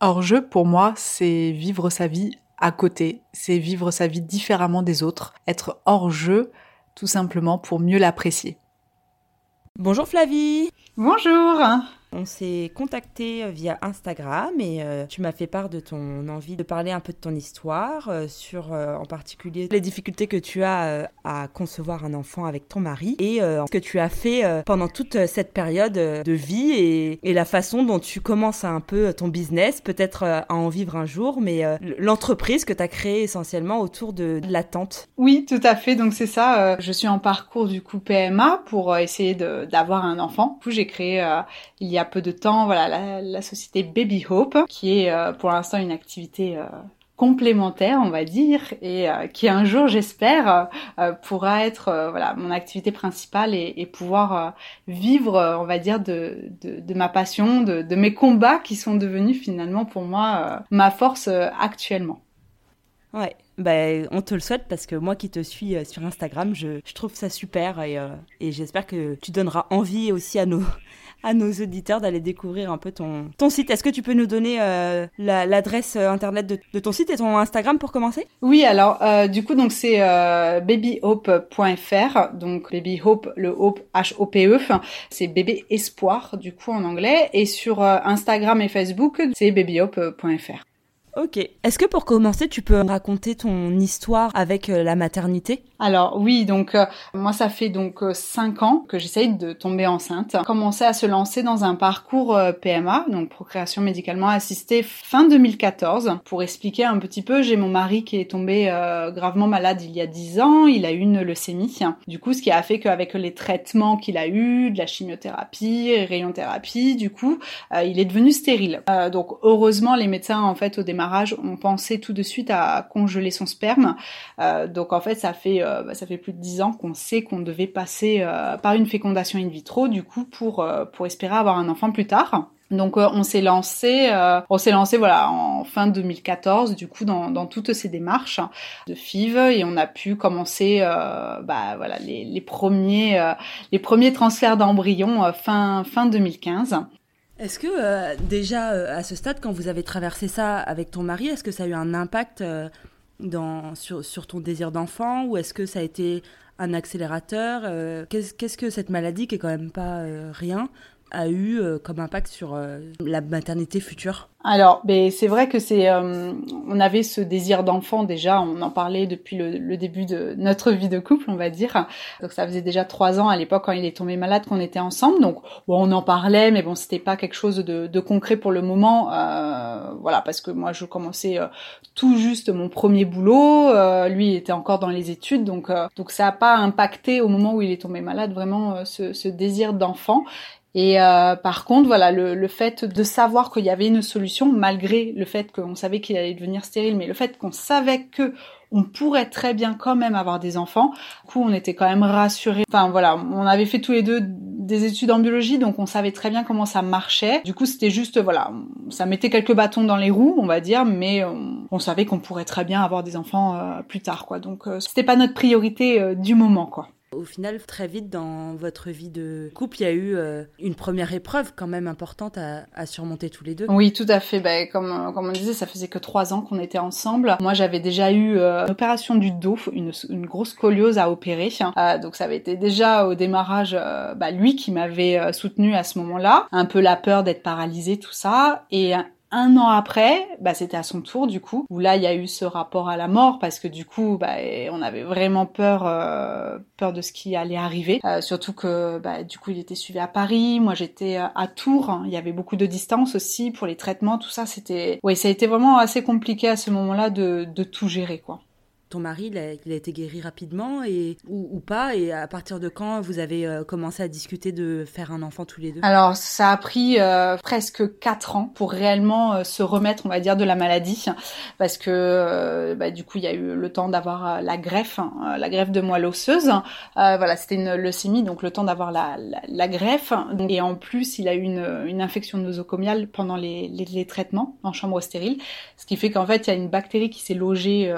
Hors-jeu, pour moi, c'est vivre sa vie à côté, c'est vivre sa vie différemment des autres, être hors-jeu, tout simplement pour mieux l'apprécier. Bonjour Flavie. Bonjour on s'est contacté euh, via Instagram et euh, tu m'as fait part de ton envie de parler un peu de ton histoire, euh, sur en particulier les difficultés que tu as à concevoir un enfant avec ton mari et ce que tu as fait pendant toute cette période de vie et, la façon dont tu commences un peu ton business, peut-être à en vivre un jour, mais l'entreprise que tu as créée essentiellement autour de, de l'attente. Oui, tout à fait. Donc c'est ça. je suis en parcours du coup PMA pour essayer d'avoir un enfant. Du coup, j'ai créé il y a a peu de temps, voilà, la, société Baby Hope, qui est euh, pour l'instant une activité euh, complémentaire, on va dire, et euh, qui un jour, j'espère, pourra être voilà mon activité principale et, pouvoir vivre, on va dire, de, ma passion, de, mes combats qui sont devenus finalement pour moi ma force actuellement. Ouais, ben, on te le souhaite parce que moi qui te suis sur Instagram, je, je trouve ça super et, et j'espère que tu donneras envie aussi à nos, à nos auditeurs d'aller découvrir un peu ton, ton site. Est-ce que tu peux nous donner euh, l'adresse euh, internet de, ton site et ton Instagram pour commencer? Oui, alors euh, du coup donc c'est babyhope.fr, donc babyhope le hope H O P E, c'est bébé espoir du coup en anglais et sur Instagram et Facebook c'est babyhope.fr. Ok. Est-ce que pour commencer, tu peux raconter ton histoire avec euh, la maternité? Alors oui, donc euh, moi ça fait donc euh, cinq ans que j'essaye de tomber enceinte. J'ai commencé à se lancer dans un parcours PMA, donc procréation médicalement assistée, fin 2014. Pour expliquer un petit peu, j'ai mon mari qui est tombé gravement malade il y a dix ans. Il a eu une leucémie. Du coup, ce qui a fait qu'avec les traitements qu'il a eu, de la chimiothérapie, rayonthérapie, du coup, il est devenu stérile. donc heureusement, les médecins en fait au démarrage on pensait tout de suite à congeler son sperme. Euh, donc en fait, ça fait euh, bah, ça fait plus de dix ans qu'on sait qu'on devait passer euh, par une fécondation in vitro, du coup pour pour espérer avoir un enfant plus tard. Donc on s'est lancé, on s'est lancé voilà en fin 2014 du coup dans, toutes ces démarches de FIV et on a pu commencer bah voilà les, premiers les premiers transferts d'embryons fin fin 2015. Est-ce que euh, déjà euh, à ce stade, quand vous avez traversé ça avec ton mari, est-ce que ça a eu un impact euh, sur, ton désir d'enfant ou est-ce que ça a été un accélérateur Qu'est-ce que cette maladie, qui est quand même pas rien, a eu comme impact sur la maternité future alors, ben, c'est vrai que c'est, euh, on avait ce désir d'enfant déjà, on en parlait depuis le, début de notre vie de couple, on va dire. Donc ça faisait déjà trois ans à l'époque quand il est tombé malade qu'on était ensemble. Donc bon, on en parlait, mais bon, c'était pas quelque chose de, concret pour le moment. Euh, voilà, parce que moi je commençais euh, tout juste mon premier boulot, lui il était encore dans les études, donc donc ça a pas impacté au moment où il est tombé malade vraiment ce, ce désir d'enfant. Et euh, par contre, voilà, le, le fait de savoir qu'il y avait une solution, malgré le fait qu'on savait qu'il allait devenir stérile, mais le fait qu'on savait que on pourrait très bien quand même avoir des enfants. Du coup, on était quand même rassurés. Enfin voilà, on avait fait tous les deux des études en biologie, donc on savait très bien comment ça marchait. Du coup, c'était juste voilà, ça mettait quelques bâtons dans les roues, on va dire, mais on, savait qu'on pourrait très bien avoir des enfants euh, plus tard, quoi. Donc euh, c'était pas notre priorité euh, du moment, quoi. Au final, très vite dans votre vie de couple, il y a eu euh, une première épreuve quand même importante à, surmonter tous les deux. Oui, tout à fait. Comme, comme on disait, ça faisait que trois ans qu'on était ensemble. Moi, j'avais déjà eu euh, une opération du dos, une, une grosse scoliose à opérer. Euh, donc ça avait été déjà au démarrage bah, lui qui m'avait soutenu à ce moment-là. Un peu la peur d'être paralysée, tout ça. Et un an après, bah, c'était à son tour du coup, où là il y a eu ce rapport à la mort parce que du coup, bah, on avait vraiment peur, euh, peur de ce qui allait arriver. Euh, surtout que bah, du coup il était suivi à Paris, moi j'étais à Tours, il y avait beaucoup de distance aussi pour les traitements, tout ça. C'était, ouais, ça a été vraiment assez compliqué à ce moment-là de, de tout gérer quoi ton mari, il a, été guéri rapidement et, ou, pas Et à partir de quand vous avez euh, commencé à discuter de faire un enfant tous les deux? Alors, ça a pris euh, presque quatre ans pour réellement euh, se remettre, on va dire, de la maladie. Parce que, bah, du coup, il y a eu le temps d'avoir la greffe, hein, la greffe de moelle osseuse. voilà, c'était une leucémie, donc le temps d'avoir la, la, greffe. Et en plus, il a eu une, une infection nosocomiale pendant les, les, les, traitements en chambre stérile. Ce qui fait qu'en fait, il y a une bactérie qui s'est logée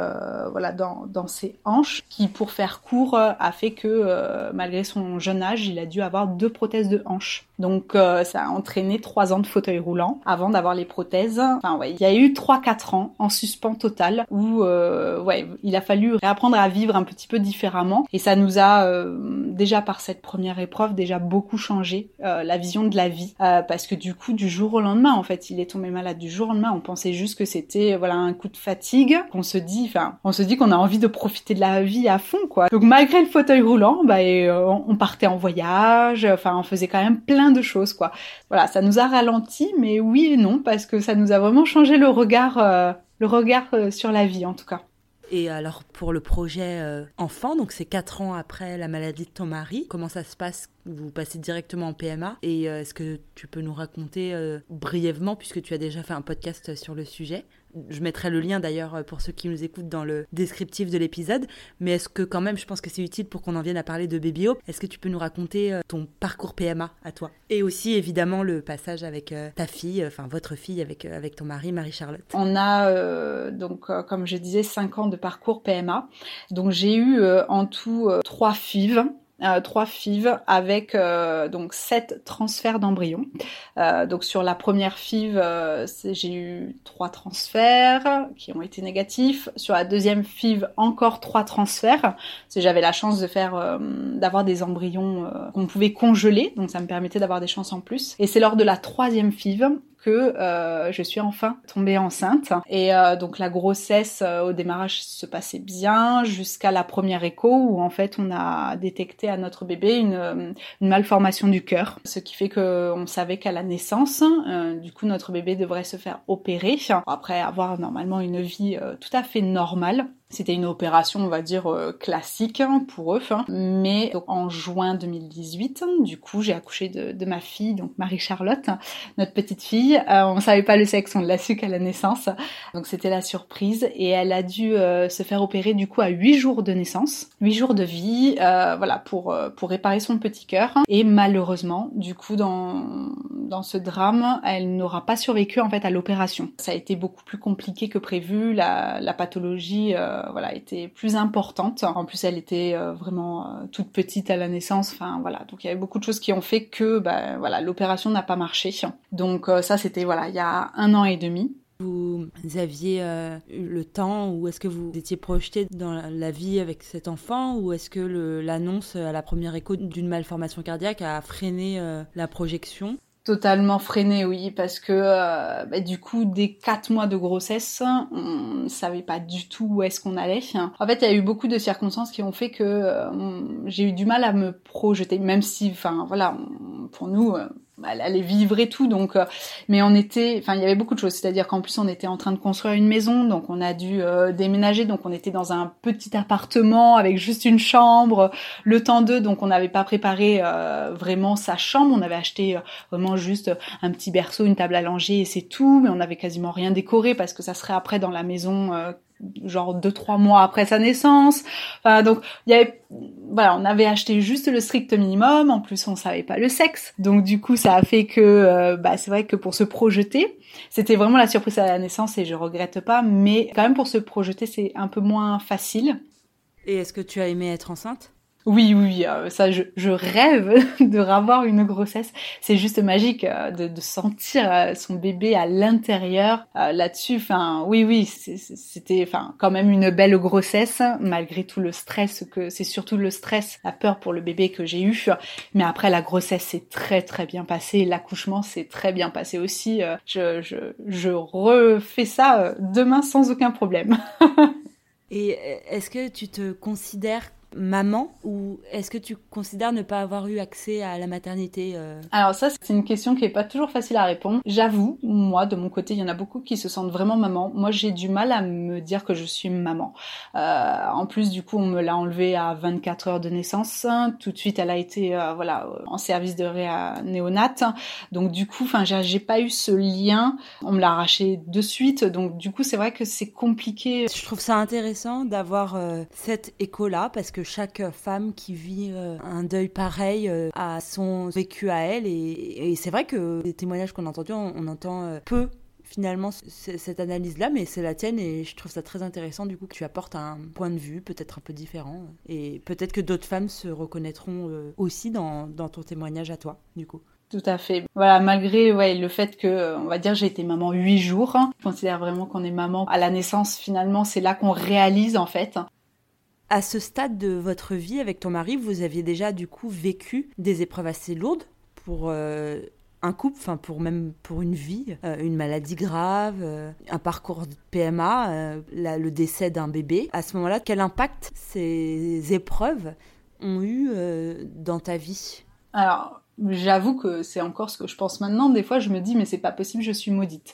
voilà, dans, ses hanches, qui, pour faire court, a fait que malgré son jeune âge, il a dû avoir deux prothèses de hanches. Donc ça a entraîné trois ans de fauteuil roulant avant d'avoir les prothèses. Enfin ouais, il y a eu trois quatre ans en suspens total où ouais, il a fallu réapprendre à vivre un petit peu différemment et ça nous a déjà par cette première épreuve déjà beaucoup changé la vision de la vie parce que du coup du jour au lendemain en fait, il est tombé malade du jour au lendemain. On pensait juste que c'était voilà un coup de fatigue. On se dit, enfin, on se dit qu'on a envie de profiter de la vie à fond, quoi. Donc malgré le fauteuil roulant, bah, euh, on partait en voyage. Enfin, on faisait quand même plein de choses, quoi. Voilà, ça nous a ralenti, mais oui et non parce que ça nous a vraiment changé le regard, euh, le regard euh, sur la vie en tout cas. Et alors pour le projet enfant, donc c'est quatre ans après la maladie de ton mari, comment ça se passe? Vous passez directement en PMA et est-ce que tu peux nous raconter brièvement, puisque tu as déjà fait un podcast sur le sujet, je mettrai le lien d'ailleurs euh, pour ceux qui nous écoutent dans le descriptif de l'épisode. Mais est-ce que quand même, je pense que c'est utile pour qu'on en vienne à parler de Baby Hope, est-ce que tu peux nous raconter euh, ton parcours PMA à toi? Et aussi évidemment le passage avec euh, ta fille, enfin votre fille avec, avec ton mari, Marie-Charlotte. On a donc, comme je disais, 5 ans de parcours PMA. Donc j'ai eu en tout trois FIV. Euh, trois FIV avec euh, donc sept transferts d'embryons. Euh, donc sur la première FIV, j'ai eu trois transferts qui ont été négatifs. Sur la deuxième FIV, encore trois transferts. J'avais la chance de faire, d'avoir des embryons qu'on pouvait congeler, donc ça me permettait d'avoir des chances en plus. Et c'est lors de la troisième FIV que euh, je suis enfin tombée enceinte. Et euh, donc la grossesse euh, au démarrage se passait bien jusqu'à la première écho où en fait on a détecté à notre bébé une, une malformation du cœur, ce qui fait que on savait qu'à la naissance, du coup notre bébé devrait se faire opérer après avoir normalement une vie tout à fait normale. C'était une opération, on va dire, euh, classique hein, pour eux. Hein. Mais en juin 2018, du coup, j'ai accouché de, ma fille, donc Marie-Charlotte, notre petite fille. Euh, on savait pas le sexe, on l'a su qu'à la naissance. Donc c'était la surprise. Et elle a dû euh, se faire opérer du coup à 8 jours de naissance, 8 jours de vie, voilà, pour, pour réparer son petit cœur. Et malheureusement, du coup, dans, dans ce drame, elle n'aura pas survécu en fait à l'opération. Ça a été beaucoup plus compliqué que prévu. La, la pathologie euh, voilà, était plus importante. En plus, elle était euh, vraiment euh, toute petite à la naissance. Enfin, voilà. Donc, il y avait beaucoup de choses qui ont fait que, bah, voilà, l'opération n'a pas marché. Donc, ça, c'était, voilà, il y a un an et demi. Vous aviez eu le temps ou est-ce que vous étiez projeté dans la vie avec cet enfant ou est-ce que l'annonce à la première écho d'une malformation cardiaque a freiné la projection? Totalement freiné, oui, parce que euh, bah, du coup, dès quatre mois de grossesse, on savait pas du tout où est-ce qu'on allait. En fait, il y a eu beaucoup de circonstances qui ont fait que euh, j'ai eu du mal à me projeter, même si, enfin, voilà, pour nous, euh, elle allait vivre et tout donc euh, mais on était enfin il y avait beaucoup de choses. C'est-à-dire qu'en plus on était en train de construire une maison donc on a dû euh, déménager. Donc on était dans un petit appartement avec juste une chambre le temps d'eux. Donc on n'avait pas préparé euh, vraiment sa chambre. On avait acheté vraiment juste un petit berceau une table à langer et c'est tout. Mais on n'avait quasiment rien décoré parce que ça serait après dans la maison genre deux trois mois après sa naissance. Enfin donc il y avait voilà, on avait acheté juste le strict minimum. En plus on savait pas le sexe. Donc du coup ça a fait que euh, bah c'est vrai que pour se projeter, c'était vraiment la surprise à la naissance et je regrette pas. Mais quand même pour se projeter c'est un peu moins facile. Et est-ce que tu as aimé être enceinte? Oui, oui, euh, ça, je, je, rêve de revoir une grossesse. C'est juste magique euh, de, de, sentir euh, son bébé à l'intérieur là-dessus. Enfin, oui, oui, c'était, enfin, quand même une belle grossesse malgré tout le stress que c'est surtout le stress, la peur pour le bébé que j'ai eu. Mais après, la grossesse s'est très très bien passée. L'accouchement s'est très bien passé aussi. Je, je, je refais ça demain sans aucun problème. Et est-ce que tu te considères maman ou est-ce que tu considères ne pas avoir eu accès à la maternité euh? Alors ça, c'est une question qui est pas toujours facile à répondre. J'avoue, moi, de mon côté, il y en a beaucoup qui se sentent vraiment maman. Moi, j'ai du mal à me dire que je suis maman. Euh, en plus, du coup, on me l'a enlevée à 24 heures de naissance. Tout de suite, elle a été euh, voilà en service de réa néonat. Donc du coup, enfin, j'ai pas eu ce lien. On me l'a arraché de suite. Donc du coup, c'est vrai que c'est compliqué. Je trouve ça intéressant d'avoir cette écho là parce que chaque femme qui vit euh, un deuil pareil euh, a son vécu à elle. Et, c'est vrai que les témoignages qu'on a entendus, on, entend euh, peu finalement cette analyse-là, mais c'est la tienne et je trouve ça très intéressant du coup que tu apportes un point de vue peut-être un peu différent et peut-être que d'autres femmes se reconnaîtront aussi dans, ton témoignage à toi du coup. Tout à fait. Voilà, malgré le fait que, on va dire, j'ai été maman huit jours, je considère vraiment qu'on est maman à la naissance. Finalement, c'est là qu'on réalise en fait. À ce stade de votre vie avec ton mari, vous aviez déjà du coup vécu des épreuves assez lourdes pour euh, un couple, enfin pour même pour une vie, euh, une maladie grave, euh, un parcours de PMA, le décès d'un bébé. À ce moment-là, quel impact ces épreuves ont eu dans ta vie? Alors, j'avoue que c'est encore ce que je pense maintenant. Des fois, je me dis, mais c'est pas possible, je suis maudite.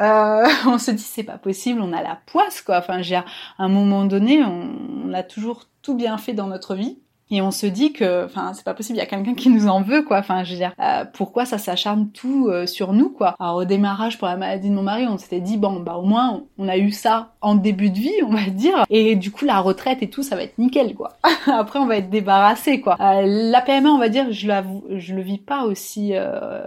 Euh, on se dit, c'est pas possible, on a la poisse, quoi. Enfin, à un moment donné, on a toujours tout bien fait dans notre vie et on se dit que enfin c'est pas possible il y a quelqu'un qui nous en veut quoi. Enfin je veux dire euh, pourquoi ça s'acharne tout euh, sur nous quoi? Alors au démarrage pour la maladie de mon mari on s'était dit bon bah au moins on a eu ça en début de vie on va dire. Et du coup la retraite et tout ça va être nickel quoi. Après on va être débarrassé quoi. Euh, la PMA on va dire je je le vis pas aussi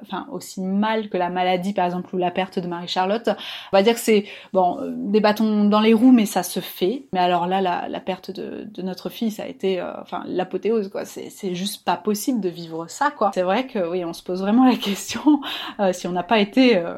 enfin aussi mal que la maladie par exemple ou la perte de Marie Charlotte on va dire que c'est bon des bâtons dans les roues mais ça se fait. Mais alors là la, la perte de, de notre fille ça a été enfin la C'est juste pas possible de vivre ça, quoi. C'est vrai que oui, on se pose vraiment la question euh, si on n'a pas été euh,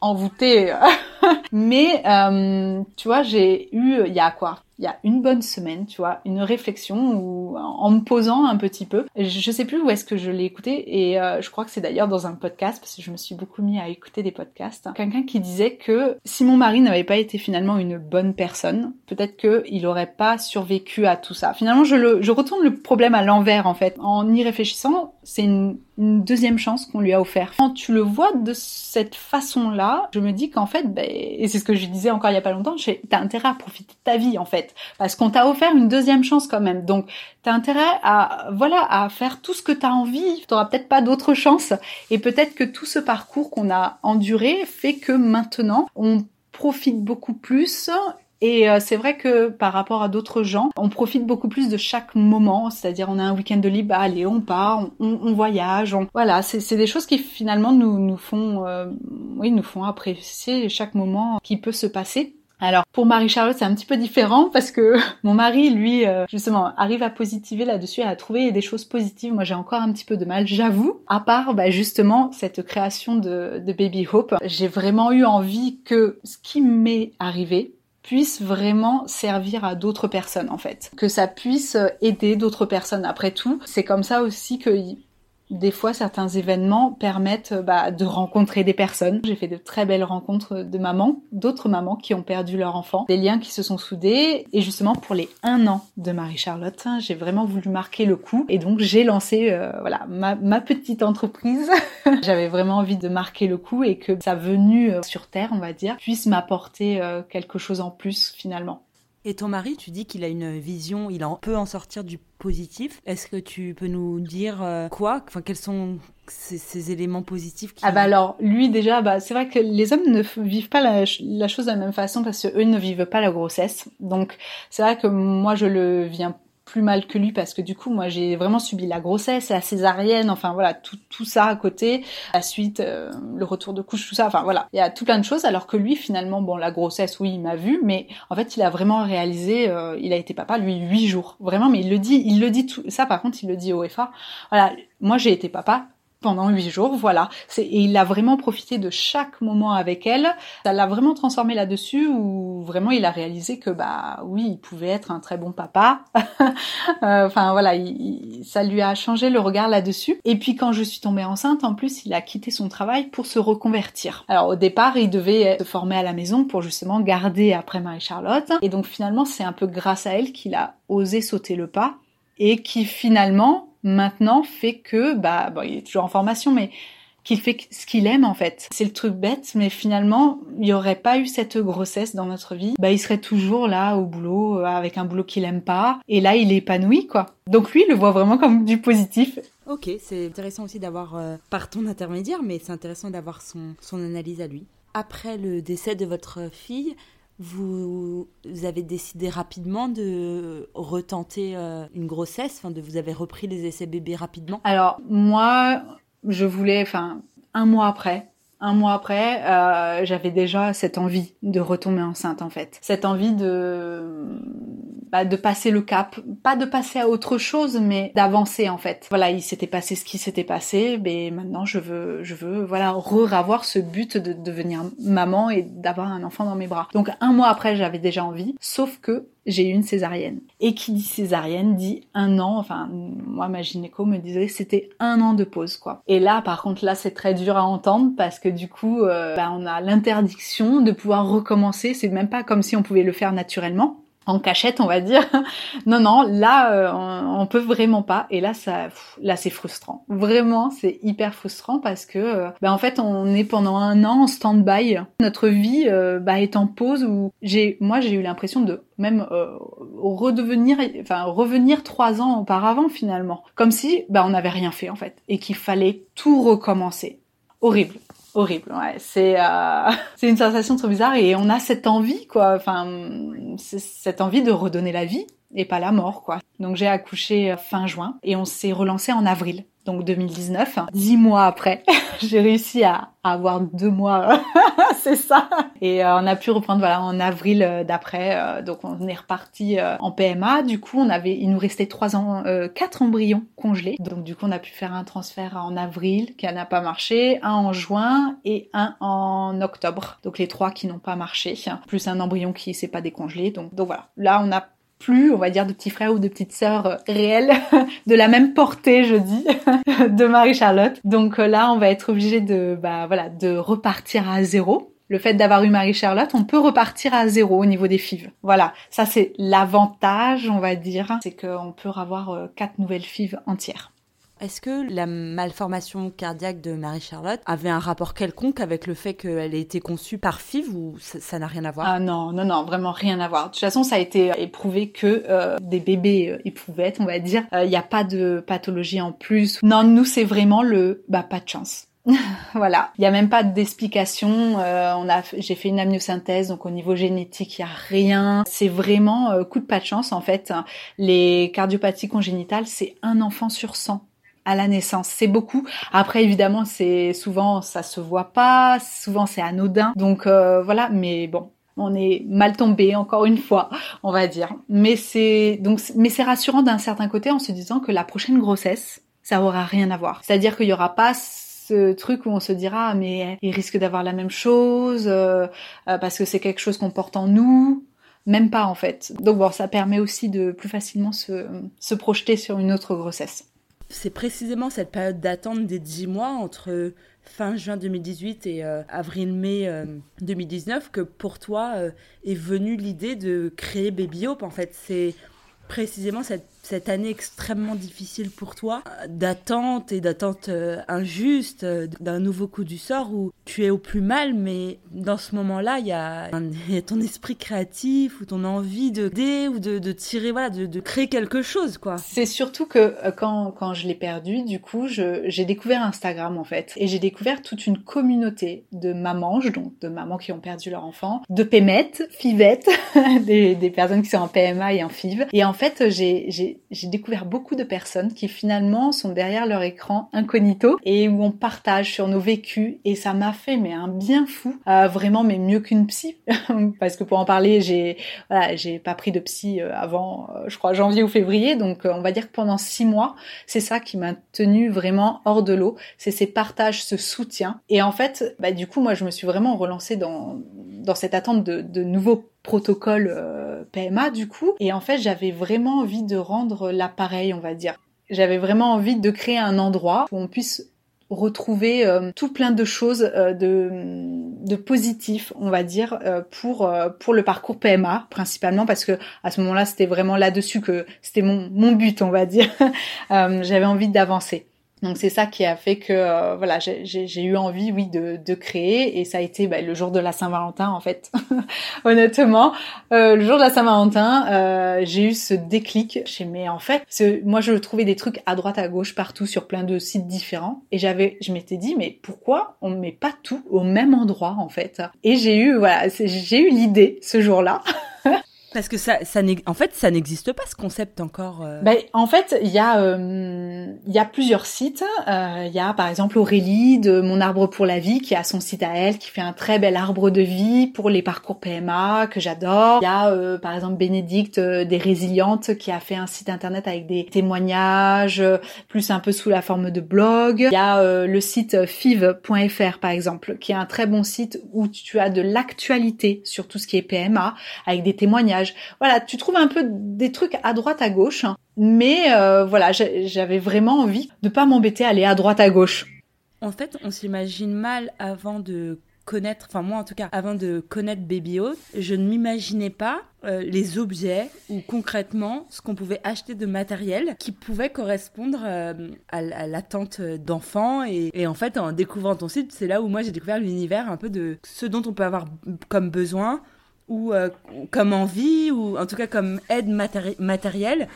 envoûté. Mais euh, tu vois, j'ai eu il y a quoi? Il y a une bonne semaine, tu vois, une réflexion où, en me posant un petit peu, je sais plus où est-ce que je l'ai écouté et euh, je crois que c'est d'ailleurs dans un podcast parce que je me suis beaucoup mis à écouter des podcasts. Quelqu'un qui disait que si mon mari n'avait pas été finalement une bonne personne, peut-être qu'il aurait pas survécu à tout ça. Finalement, je, retourne le problème à l'envers en fait. En y réfléchissant, c'est une, deuxième chance qu'on lui a offert. Quand tu le vois de cette façon-là, je me dis qu'en fait, ben, et c'est ce que je disais encore il y a pas longtemps, t'as intérêt à profiter de ta vie en fait parce qu'on t'a offert une deuxième chance quand même. Donc, t'as intérêt à, voilà, à faire tout ce que t'as envie. T'auras peut-être pas d'autre chance. Et peut-être que tout ce parcours qu'on a enduré fait que maintenant, on profite beaucoup plus et euh, c'est vrai que par rapport à d'autres gens, on profite beaucoup plus de chaque moment. C'est-à-dire, on a un week-end de libre, bah, allez, on part, on, voyage. Voilà, c'est des choses qui finalement nous, nous font, euh, oui, nous font apprécier chaque moment qui peut se passer. Alors pour Marie-Charlotte, c'est un petit peu différent parce que mon mari, lui, euh, justement, arrive à positiver là-dessus, à trouver des choses positives. Moi, j'ai encore un petit peu de mal, j'avoue. À part, bah, justement, cette création de, de Baby Hope, j'ai vraiment eu envie que ce qui m'est arrivé, puisse vraiment servir à d'autres personnes en fait, que ça puisse aider d'autres personnes. Après tout, c'est comme ça aussi que des fois, certains événements permettent euh, bah, de rencontrer des personnes. J'ai fait de très belles rencontres de mamans, d'autres mamans qui ont perdu leur enfant, des liens qui se sont soudés. Et justement, pour les un an de Marie-Charlotte, hein, j'ai vraiment voulu marquer le coup. Et donc, j'ai lancé euh, voilà ma, petite entreprise. J'avais vraiment envie de marquer le coup et que sa venue euh, sur Terre, on va dire, puisse m'apporter quelque chose en plus finalement. Et ton mari, tu dis qu'il a une vision, il en peut en sortir du positif. Est-ce que tu peux nous dire euh, quoi? Enfin, quels sont ces, éléments positifs qui... Ah bah alors, lui déjà, bah, c'est vrai que les hommes ne vivent pas la, la chose de la même façon parce que eux ne vivent pas la grossesse. Donc, c'est vrai que moi, je le viens plus mal que lui parce que du coup moi j'ai vraiment subi la grossesse, la césarienne, enfin voilà tout, tout ça à côté, la suite, euh, le retour de couche, tout ça, enfin voilà. Il y a tout plein de choses alors que lui finalement bon la grossesse oui il m'a vu mais en fait il a vraiment réalisé, euh, il a été papa lui huit jours. Vraiment mais il le dit, il le dit tout ça par contre il le dit au FA, voilà moi j'ai été papa pendant huit jours, voilà. Et il a vraiment profité de chaque moment avec elle. Ça l'a vraiment transformé là-dessus, où vraiment il a réalisé que bah oui, il pouvait être un très bon papa. Euh, enfin voilà, ça lui a changé le regard là-dessus. Et puis quand je suis tombée enceinte, en plus, il a quitté son travail pour se reconvertir. Alors au départ, il devait se former à la maison pour justement garder après Marie-Charlotte. Et donc finalement, c'est un peu grâce à elle qu'il a osé sauter le pas et qui finalement maintenant fait que, bah, il est toujours en formation, mais qu'il fait ce qu'il aime en fait. C'est le truc bête, mais finalement, il n'y aurait pas eu cette grossesse dans notre vie, bah il serait toujours là au boulot euh, avec un boulot qu'il aime pas, et là il est épanoui quoi. Donc lui, il le voit vraiment comme du positif. Ok, c'est intéressant aussi d'avoir euh, par ton intermédiaire, mais c'est intéressant d'avoir son, son analyse à lui. Après le décès de votre fille, vous, avez décidé rapidement de retenter euh, une grossesse, enfin de vous avez repris les essais bébés rapidement? Alors moi, je voulais, enfin un mois après, un mois après, euh, j'avais déjà cette envie de retomber enceinte en fait, cette envie de bah, de passer le cap, pas de passer à autre chose, mais d'avancer en fait. Voilà, il s'était passé ce qui s'était passé, mais maintenant je veux, je veux, voilà, re-avoir ce but de devenir maman et d'avoir un enfant dans mes bras. Donc un mois après, j'avais déjà envie, sauf que j'ai eu une césarienne. Et qui dit césarienne dit un an, enfin moi ma gynéco me disait c'était un an de pause quoi. Et là par contre là c'est très dur à entendre parce que du coup euh, bah, on a l'interdiction de pouvoir recommencer, c'est même pas comme si on pouvait le faire naturellement en cachette, on va dire. non, non, là, euh, on, peut vraiment pas. Et là, ça, là, c'est frustrant. Vraiment, c'est hyper frustrant parce que, euh, bah, en fait, on est pendant un an en stand-by. Notre vie euh, bah, est en pause. Où j'ai, moi, j'ai eu l'impression de même redevenir, enfin, revenir trois ans auparavant finalement, comme si, bah, on n'avait rien fait en fait, et qu'il fallait tout recommencer. Horrible horrible. Ouais, c'est euh, c'est une sensation trop bizarre et on a cette envie quoi, enfin cette envie de redonner la vie et pas la mort quoi. Donc j'ai accouché fin juin et on s'est relancé en avril donc 2019. Dix mois après, j'ai réussi à, avoir deux mois, c'est ça. Et euh, on a pu reprendre voilà en avril euh, d'après. Euh, donc on est reparti en PMA. Du coup, on avait, il nous restait trois ans, quatre embryons congelés. Donc du coup, on a pu faire un transfert en avril qui n'a pas marché, un en juin et un en octobre. Donc les trois qui n'ont pas marché, plus un embryon qui s'est pas décongelé. Donc donc voilà. Là, on a plus, on va dire, de petits frères ou de petites sœurs euh, réels, de la même portée, je dis, de Marie-Charlotte. Donc euh, là, on va être obligé de, bah voilà, de repartir à zéro. Le fait d'avoir eu Marie-Charlotte, on peut repartir à zéro au niveau des fives. Voilà, ça c'est l'avantage, on va dire, c'est qu'on peut avoir euh, quatre nouvelles fives entières. Est-ce que la malformation cardiaque de Marie-Charlotte avait un rapport quelconque avec le fait qu'elle ait été conçue par FIV ou ça n'a rien à voir? Ah non, non, non, vraiment rien à voir. De toute façon, ça a été éprouvé que euh, des bébés euh, éprouvettes, on va dire. Il euh, n'y a pas de pathologie en plus. Non, nous, c'est vraiment le bah pas de chance. voilà, il n'y a même pas d'explication. on a, j'ai fait une amniosynthèse, donc au niveau génétique, il y a rien. C'est vraiment coup de pas de chance en fait. Les cardiopathies congénitales, c'est un enfant sur 100 à la naissance. C'est beaucoup. Après, évidemment, c'est souvent ça se voit pas, souvent c'est anodin. Donc euh, voilà, mais bon, on est mal tombé encore une fois, on va dire. Mais c'est donc mais c'est rassurant d'un certain côté en se disant que la prochaine grossesse, ça aura rien à voir. C'est-à-dire qu'il y aura pas ce truc où on se dira ah, mais il risque d'avoir la même chose euh, euh, parce que c'est quelque chose qu'on porte en nous même pas en fait. Donc bon, ça permet aussi de plus facilement se, se projeter sur une autre grossesse c'est précisément cette période d'attente des 10 mois entre fin juin 2018 et euh, avril-mai 2019 euh, que pour toi euh, est venue l'idée de créer Baby Hope. En fait, c'est précisément cette, cette, année extrêmement difficile pour toi, d'attente et d'attente injuste, d'un nouveau coup du sort où tu es au plus mal, mais dans ce moment-là, il y, a ton esprit créatif ou ton envie de d'aider ou de, tirer, voilà, de, créer quelque chose, quoi. C'est surtout que euh, quand, quand je l'ai perdu, du coup, j'ai découvert Instagram, en fait. Et j'ai découvert toute une communauté de mamans, donc de mamans qui ont perdu leur enfant, de pémettes, fivettes, des, des personnes qui sont en PMA et en FIV. Et en fait, j'ai découvert beaucoup de personnes qui finalement sont derrière leur écran incognito et où on partage sur nos vécus. Et ça m'a fait mais un bien fou, euh, vraiment mais mieux qu'une psy. Parce que pour en parler j'ai voilà j'ai pas pris de psy euh, avant euh, je crois janvier ou février. Donc on va dire que pendant six mois c'est ça qui m'a tenu vraiment hors de l'eau, c'est ces partages, ce soutien. Et en fait bah du coup moi je me suis vraiment relancée dans dans cette attente de, de nouveaux protocoles PMA du coup et en fait j'avais vraiment envie de rendre l'appareil on va dire j'avais vraiment envie de créer un endroit où on puisse retrouver euh, tout plein de choses euh, de, de positifs, on va dire, euh, pour pour le parcours PMA principalement parce que à ce moment-là, c'était vraiment là-dessus que c'était mon mon but, on va dire. J'avais envie d'avancer. Donc c'est ça qui a fait que euh, voilà j'ai eu envie oui de, créer. Et ça a été bah, le jour de la Saint-Valentin en fait. Honnêtement euh, le jour de la Saint-Valentin euh, j'ai eu ce déclic chez mais en fait moi je trouvais des trucs à droite à gauche partout sur plein de sites différents. Et j'avais je m'étais dit mais pourquoi on met pas tout au même endroit en fait? Et j'ai eu voilà j'ai eu l'idée ce jour-là Parce que ça, ça en fait, ça n'existe pas ce concept encore. Euh. Ben, en fait, il y a, euh, y a plusieurs sites. Euh, il y a par exemple Aurélie de Mon Arbre pour la Vie qui a son site à elle, qui fait un très bel arbre de vie pour les parcours PMA que j'adore. Il y a par exemple Bénédicte des Résilientes qui a fait un site internet avec des témoignages, plus un peu sous la forme de blog. Il y a le site fiv.fr par exemple, qui est un très bon site où tu as de l'actualité sur tout ce qui est PMA avec des témoignages. Voilà, tu trouves un peu des trucs à droite à gauche, hein. mais euh, voilà, j'avais vraiment envie de pas m'embêter à aller à droite à gauche. En fait, on s'imagine mal avant de connaître, enfin moi en tout cas, avant de connaître Baby je ne m'imaginais pas euh, les objets ou concrètement ce qu'on pouvait acheter de matériel qui pouvait correspondre euh, à, l'attente d'enfants. Et, et, en fait, en découvrant ton site, c'est là où moi j'ai découvert l'univers un peu de ce dont on peut avoir comme besoin ou euh, comme envie, ou en tout cas comme aide matérielle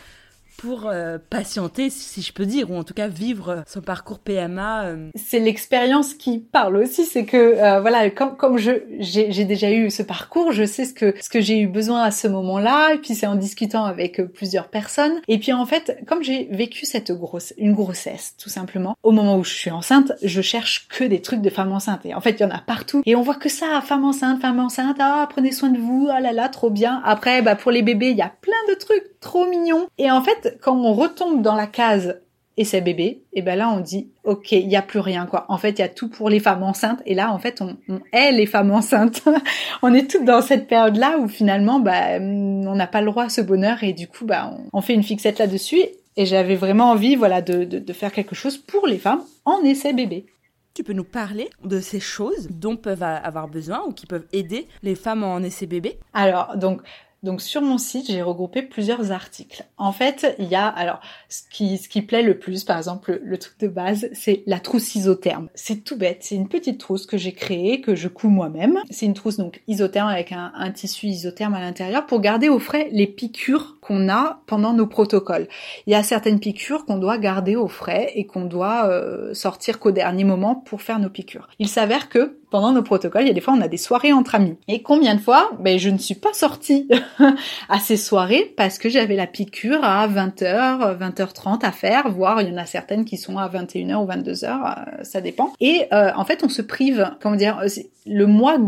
pour euh, patienter, si je peux dire, ou en tout cas vivre son parcours PMA. Euh. C'est l'expérience qui parle aussi, c'est que euh, voilà, comme, comme je j'ai déjà eu ce parcours, je sais ce que ce que j'ai eu besoin à ce moment-là, et puis c'est en discutant avec plusieurs personnes, et puis en fait, comme j'ai vécu cette grosse une grossesse, tout simplement, au moment où je suis enceinte, je cherche que des trucs de femme enceinte, et en fait il y en a partout, et on voit que ça, femme enceinte, femme enceinte, ah prenez soin de vous, ah là là, trop bien. Après, bah pour les bébés, il y a plein de trucs trop mignons, et en fait quand on retombe dans la case et c'est bébé, et ben là on dit ok, il y a plus rien quoi. En fait, il y a tout pour les femmes enceintes et là en fait on, est les femmes enceintes. on est toutes dans cette période là où finalement bah on n'a pas le droit à ce bonheur et du coup bah on, fait une fixette là-dessus et j'avais vraiment envie voilà de, de, faire quelque chose pour les femmes en essai bébé. Tu peux nous parler de ces choses dont peuvent avoir besoin ou qui peuvent aider les femmes en essai bébé? Alors donc donc sur mon site, j'ai regroupé plusieurs articles. En fait, il y a alors ce qui ce qui plaît le plus, par exemple, le, truc de base, c'est la trousse isotherme. C'est tout bête, c'est une petite trousse que j'ai créée, que je couds moi-même. C'est une trousse donc isotherme avec un, un tissu isotherme à l'intérieur pour garder au frais les piqûres qu'on a pendant nos protocoles. Il y a certaines piqûres qu'on doit garder au frais et qu'on doit euh, sortir qu'au dernier moment pour faire nos piqûres. Il s'avère que pendant nos protocoles, il y a des fois on a des soirées entre amis. Et combien de fois? Ben je ne suis pas sortie à ces soirées parce que j'avais la piqûre à 20h, 20h30 à faire, voire il y en a certaines qui sont à 21h ou 22h, euh, ça dépend. Et euh, en fait, on se prive, comment dire, le mois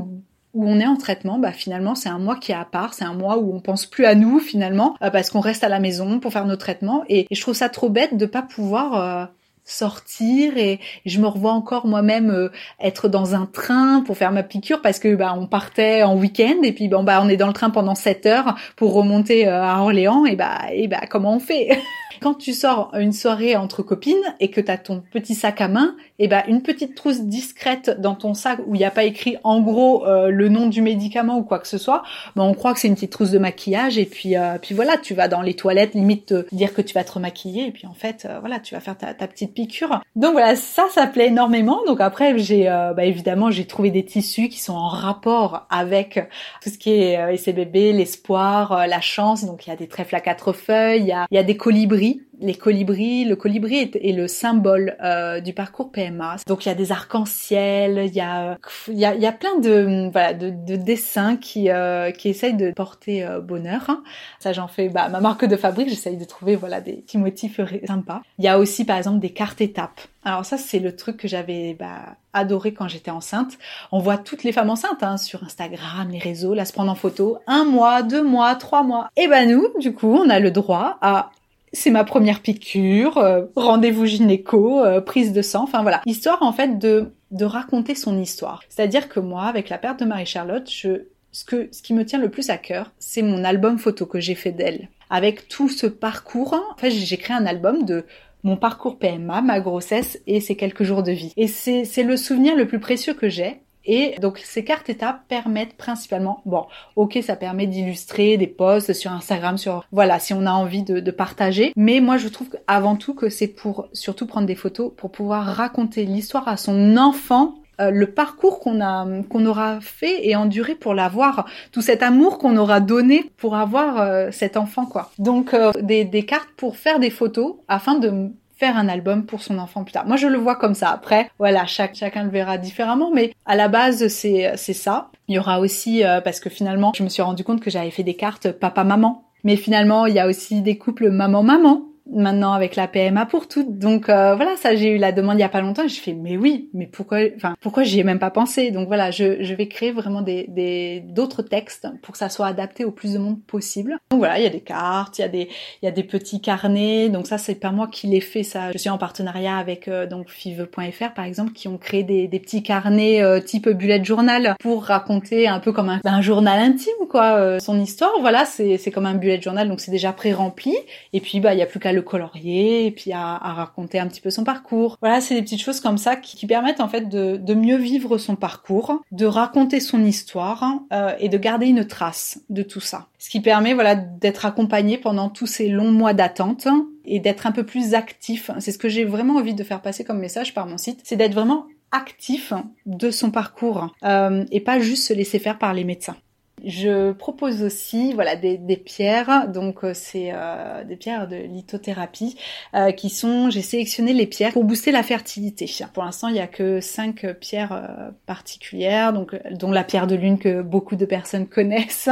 où on est en traitement, bah finalement c'est un mois qui est à part, c'est un mois où on pense plus à nous finalement euh, parce qu'on reste à la maison pour faire nos traitements. Et, je trouve ça trop bête de pas pouvoir sortir et je me revois encore moi-même euh, être dans un train pour faire ma piqûre parce que bah on partait en week-end et puis bon bah on est dans le train pendant 7 heures pour remonter euh, à Orléans et bah et bah comment on fait? Quand tu sors une soirée entre copines et que tu as ton petit sac à main, et eh ben une petite trousse discrète dans ton sac où il n'y a pas écrit en gros euh, le nom du médicament ou quoi que ce soit, ben on croit que c'est une petite trousse de maquillage et puis euh, puis voilà, tu vas dans les toilettes limite te dire que tu vas te remaquiller et puis en fait euh, voilà, tu vas faire ta, petite piqûre. Donc voilà, ça ça plaît énormément. Donc après j'ai bah, évidemment, j'ai trouvé des tissus qui sont en rapport avec tout ce qui est essai bébé, l'espoir, la chance. Donc il y a des trèfles à quatre feuilles, il y a, il y a des colibris les colibris. Le colibri est, le symbole euh, du parcours PMA. Donc il y a des arcs-en-ciel, il y a, y a, plein de, voilà, de, de dessins qui, euh, qui essayent de porter euh, bonheur. Hein. Ça j'en fais bah, ma marque de fabrique, j'essaye de trouver voilà des petits motifs sympas. Il y a aussi par exemple des cartes étapes. Alors ça c'est le truc que j'avais bah, adoré quand j'étais enceinte. On voit toutes les femmes enceintes hein, sur Instagram, les réseaux, là se prendre en photo. Un mois, deux mois, trois mois. Et ben nous, du coup, on a le droit à c'est ma première piqûre, euh, rendez-vous gynéco, euh, prise de sang, enfin voilà. Histoire en fait de, de raconter son histoire. C'est-à-dire que moi, avec la perte de Marie-Charlotte, je, ce, que, ce qui me tient le plus à cœur, c'est mon album photo que j'ai fait d'elle. Avec tout ce parcours, en fait j'ai créé un album de mon parcours PMA, ma grossesse et ces quelques jours de vie. Et c'est le souvenir le plus précieux que j'ai et donc ces cartes étapes permettent principalement, bon, ok, ça permet d'illustrer des posts sur Instagram, sur voilà, si on a envie de, de partager. Mais moi, je trouve avant tout que c'est pour surtout prendre des photos pour pouvoir raconter l'histoire à son enfant euh, le parcours qu'on a qu'on aura fait et enduré pour l'avoir, tout cet amour qu'on aura donné pour avoir euh, cet enfant quoi. Donc euh, des, des cartes pour faire des photos afin de faire un album pour son enfant plus tard. Moi, je le vois comme ça. Après, voilà, chacun le verra différemment, mais à la base, c'est, c'est ça. Il y aura aussi, parce que finalement, je me suis rendu compte que j'avais fait des cartes papa-maman. Mais finalement, il y a aussi des couples maman-maman maintenant avec la PMA pour toutes. Donc euh, voilà, ça j'ai eu la demande il y a pas longtemps et je fais mais oui, mais pourquoi enfin pourquoi j'y ai même pas pensé? Donc voilà, je, je vais créer vraiment des des d'autres textes pour que ça soit adapté au plus de monde possible. Donc voilà, il y a des cartes, il y a des il y a des petits carnets. Donc ça c'est pas moi qui l'ai fait ça. Je suis en partenariat avec euh, donc five.fr par exemple qui ont créé des, des petits carnets euh, type bullet journal pour raconter un peu comme un, un journal intime quoi son histoire. Voilà, c'est c'est comme un bullet journal donc c'est déjà pré-rempli et puis bah il y a plus qu'à le colorier et puis à, raconter un petit peu son parcours. Voilà, c'est des petites choses comme ça qui, permettent en fait de, mieux vivre son parcours, de raconter son histoire euh, et de garder une trace de tout ça. Ce qui permet voilà d'être accompagné pendant tous ces longs mois d'attente et d'être un peu plus actif. C'est ce que j'ai vraiment envie de faire passer comme message par mon site, c'est d'être vraiment actif de son parcours euh, et pas juste se laisser faire par les médecins. Je propose aussi voilà des, pierres, donc euh, c'est euh, des pierres de lithothérapie euh, qui sont. J'ai sélectionné les pierres pour booster la fertilité. Pour l'instant, il y a que cinq pierres particulières, dont la pierre de lune que beaucoup de personnes connaissent,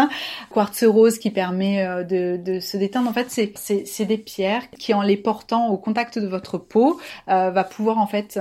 quartz rose qui permet de, de se détendre. En fait, c'est c'est des pierres qui en les portant au contact de votre peau va pouvoir en fait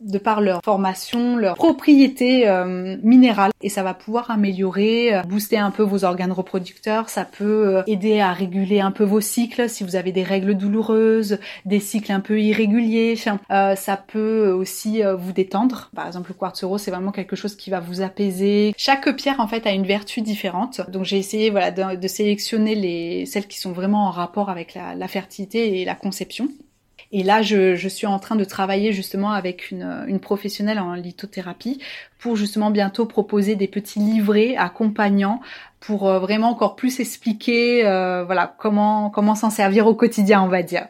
de par leur formation, leur propriété euh, minérale et ça va pouvoir améliorer, euh, booster un peu vos organes reproducteurs, ça peut euh, aider à réguler un peu vos cycles si vous avez des règles douloureuses, des cycles un peu irréguliers, ça peut aussi vous détendre. Par exemple, le quartz rose, c'est vraiment quelque chose qui va vous apaiser. Chaque pierre en fait a une vertu différente. Donc j'ai essayé voilà de, sélectionner les celles qui sont vraiment en rapport avec la fertilité et la conception. Et là, je, suis en train de travailler justement avec une, professionnelle en lithothérapie pour justement bientôt proposer des petits livrets accompagnants pour euh, vraiment encore plus expliquer euh, voilà comment comment s'en servir au quotidien, on va dire.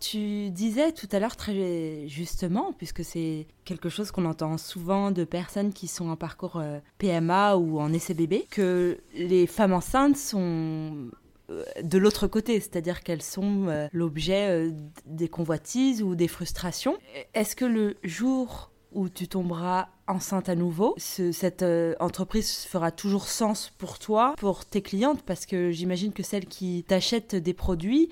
Tu disais tout à l'heure très justement, puisque c'est quelque chose qu'on entend souvent de personnes qui sont en parcours euh, PMA ou en bébé, que les femmes enceintes sont de l'autre côté, c'est-à-dire qu'elles sont euh, l'objet euh, des convoitises ou des frustrations. Est-ce que le jour où tu tomberas enceinte à nouveau, cette euh, entreprise fera toujours sens pour toi, pour tes clientes, parce que j'imagine que celles qui t'achètent des produits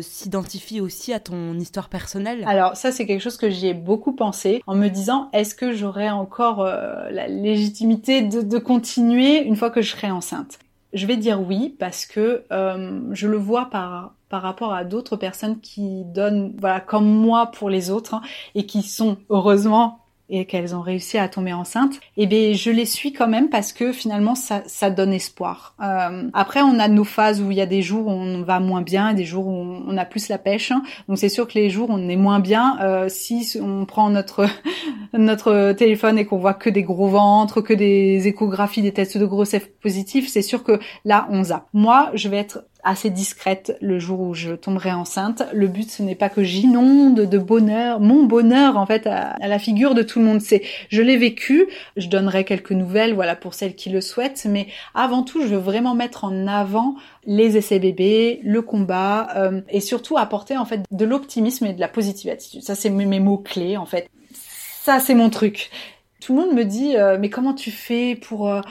s'identifient aussi à ton histoire personnelle. Alors ça c'est quelque chose que j'y ai beaucoup pensé en me disant est-ce que j'aurai encore la légitimité de, de, continuer une fois que je serai enceinte? Je vais dire oui parce que euh, je le vois par par rapport à d'autres personnes qui donnent voilà comme moi pour les autres hein, et qui sont heureusement et qu'elles ont réussi à tomber enceinte, eh bien je les suis quand même parce que finalement ça, ça donne espoir. Euh, après on a nos phases où il y a des jours où on va moins bien des jours où on a plus la pêche. Donc c'est sûr que les jours où on est moins bien, euh, si on prend notre notre téléphone et qu'on voit que des gros ventres, que des échographies, des tests de grossesse positifs, c'est sûr que là on zappe. Moi je vais être assez discrète le jour où je tomberai enceinte. Le but, ce n'est pas que j'inonde de bonheur, mon bonheur en fait à, la figure de tout le monde. C'est, je l'ai vécu. Je donnerai quelques nouvelles, voilà pour celles qui le souhaitent. Mais avant tout, je veux vraiment mettre en avant les essais bébés, le combat euh, et surtout apporter en fait de l'optimisme et de la positive attitude. Ça, c'est mes, mots clés en fait. Ça, c'est mon truc tout le monde me dit euh, mais comment tu fais pour euh,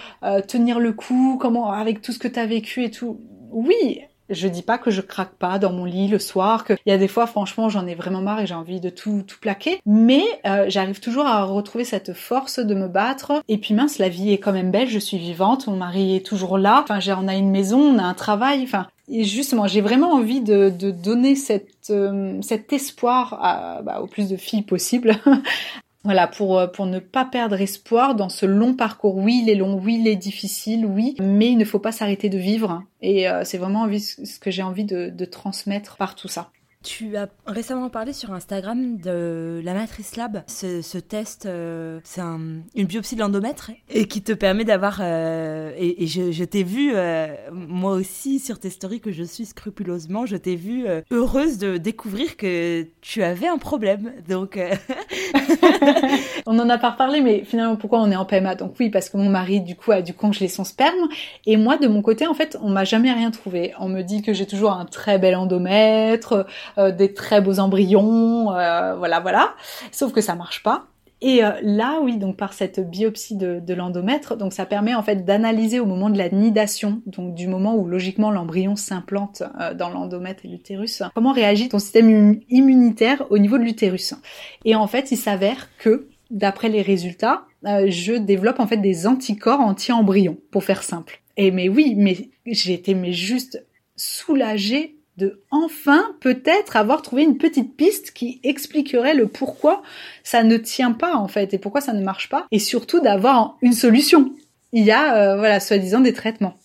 tenir le coup? Comment avec tout ce que tu as vécu et tout? Oui, je dis pas que je craque pas dans mon lit le soir, qu'il y a des fois, franchement, j'en ai vraiment marre et j'ai envie de tout, tout plaquer. Mais euh, j'arrive toujours à retrouver cette force de me battre. Et puis mince, la vie est quand même belle, je suis vivante, mon mari est toujours là. Enfin, on a une maison, on a un travail. Enfin, et justement, j'ai vraiment envie de, de donner cette, euh, cet espoir bah, au plus de filles possible Voilà, pour, euh, pour ne pas perdre espoir dans ce long parcours. Oui, il est long, oui, il est difficile, oui, mais il ne faut pas s'arrêter de vivre. Et euh, c'est vraiment ce que j'ai envie de, de transmettre par tout ça. Tu as récemment parlé sur Instagram de la Matrice Lab, ce, test, euh, c'est une biopsie de l'endomètre et qui te permet d'avoir. Euh, et, je, t'ai vu, euh, moi aussi, sur tes stories que je suis scrupuleusement, je t'ai vu heureuse de découvrir que tu avais un problème. Donc. on en a pas reparlé, mais finalement, pourquoi on est en PMA Donc, oui, parce que mon mari, du coup, a dû congeler son sperme. Et moi, de mon côté, en fait, on m'a jamais rien trouvé. On me dit que j'ai toujours un très bel endomètre des très beaux embryons, euh, voilà, voilà. Sauf que ça marche pas. Et euh, là, oui, donc par cette biopsie de, l'endomètre, donc ça permet en fait d'analyser au moment de la nidation, donc du moment où logiquement l'embryon s'implante euh, dans l'endomètre et l'utérus, comment réagit ton système immunitaire au niveau de l'utérus? Et en fait, il s'avère que d'après les résultats, euh, je développe en fait des anticorps anti-embryons, pour faire simple. Et mais oui, mais j'ai été mais juste soulagée de enfin peut-être avoir trouvé une petite piste qui expliquerait le pourquoi ça ne tient pas en fait et pourquoi ça ne marche pas et surtout d'avoir une solution. Il y a euh, voilà soi-disant des traitements.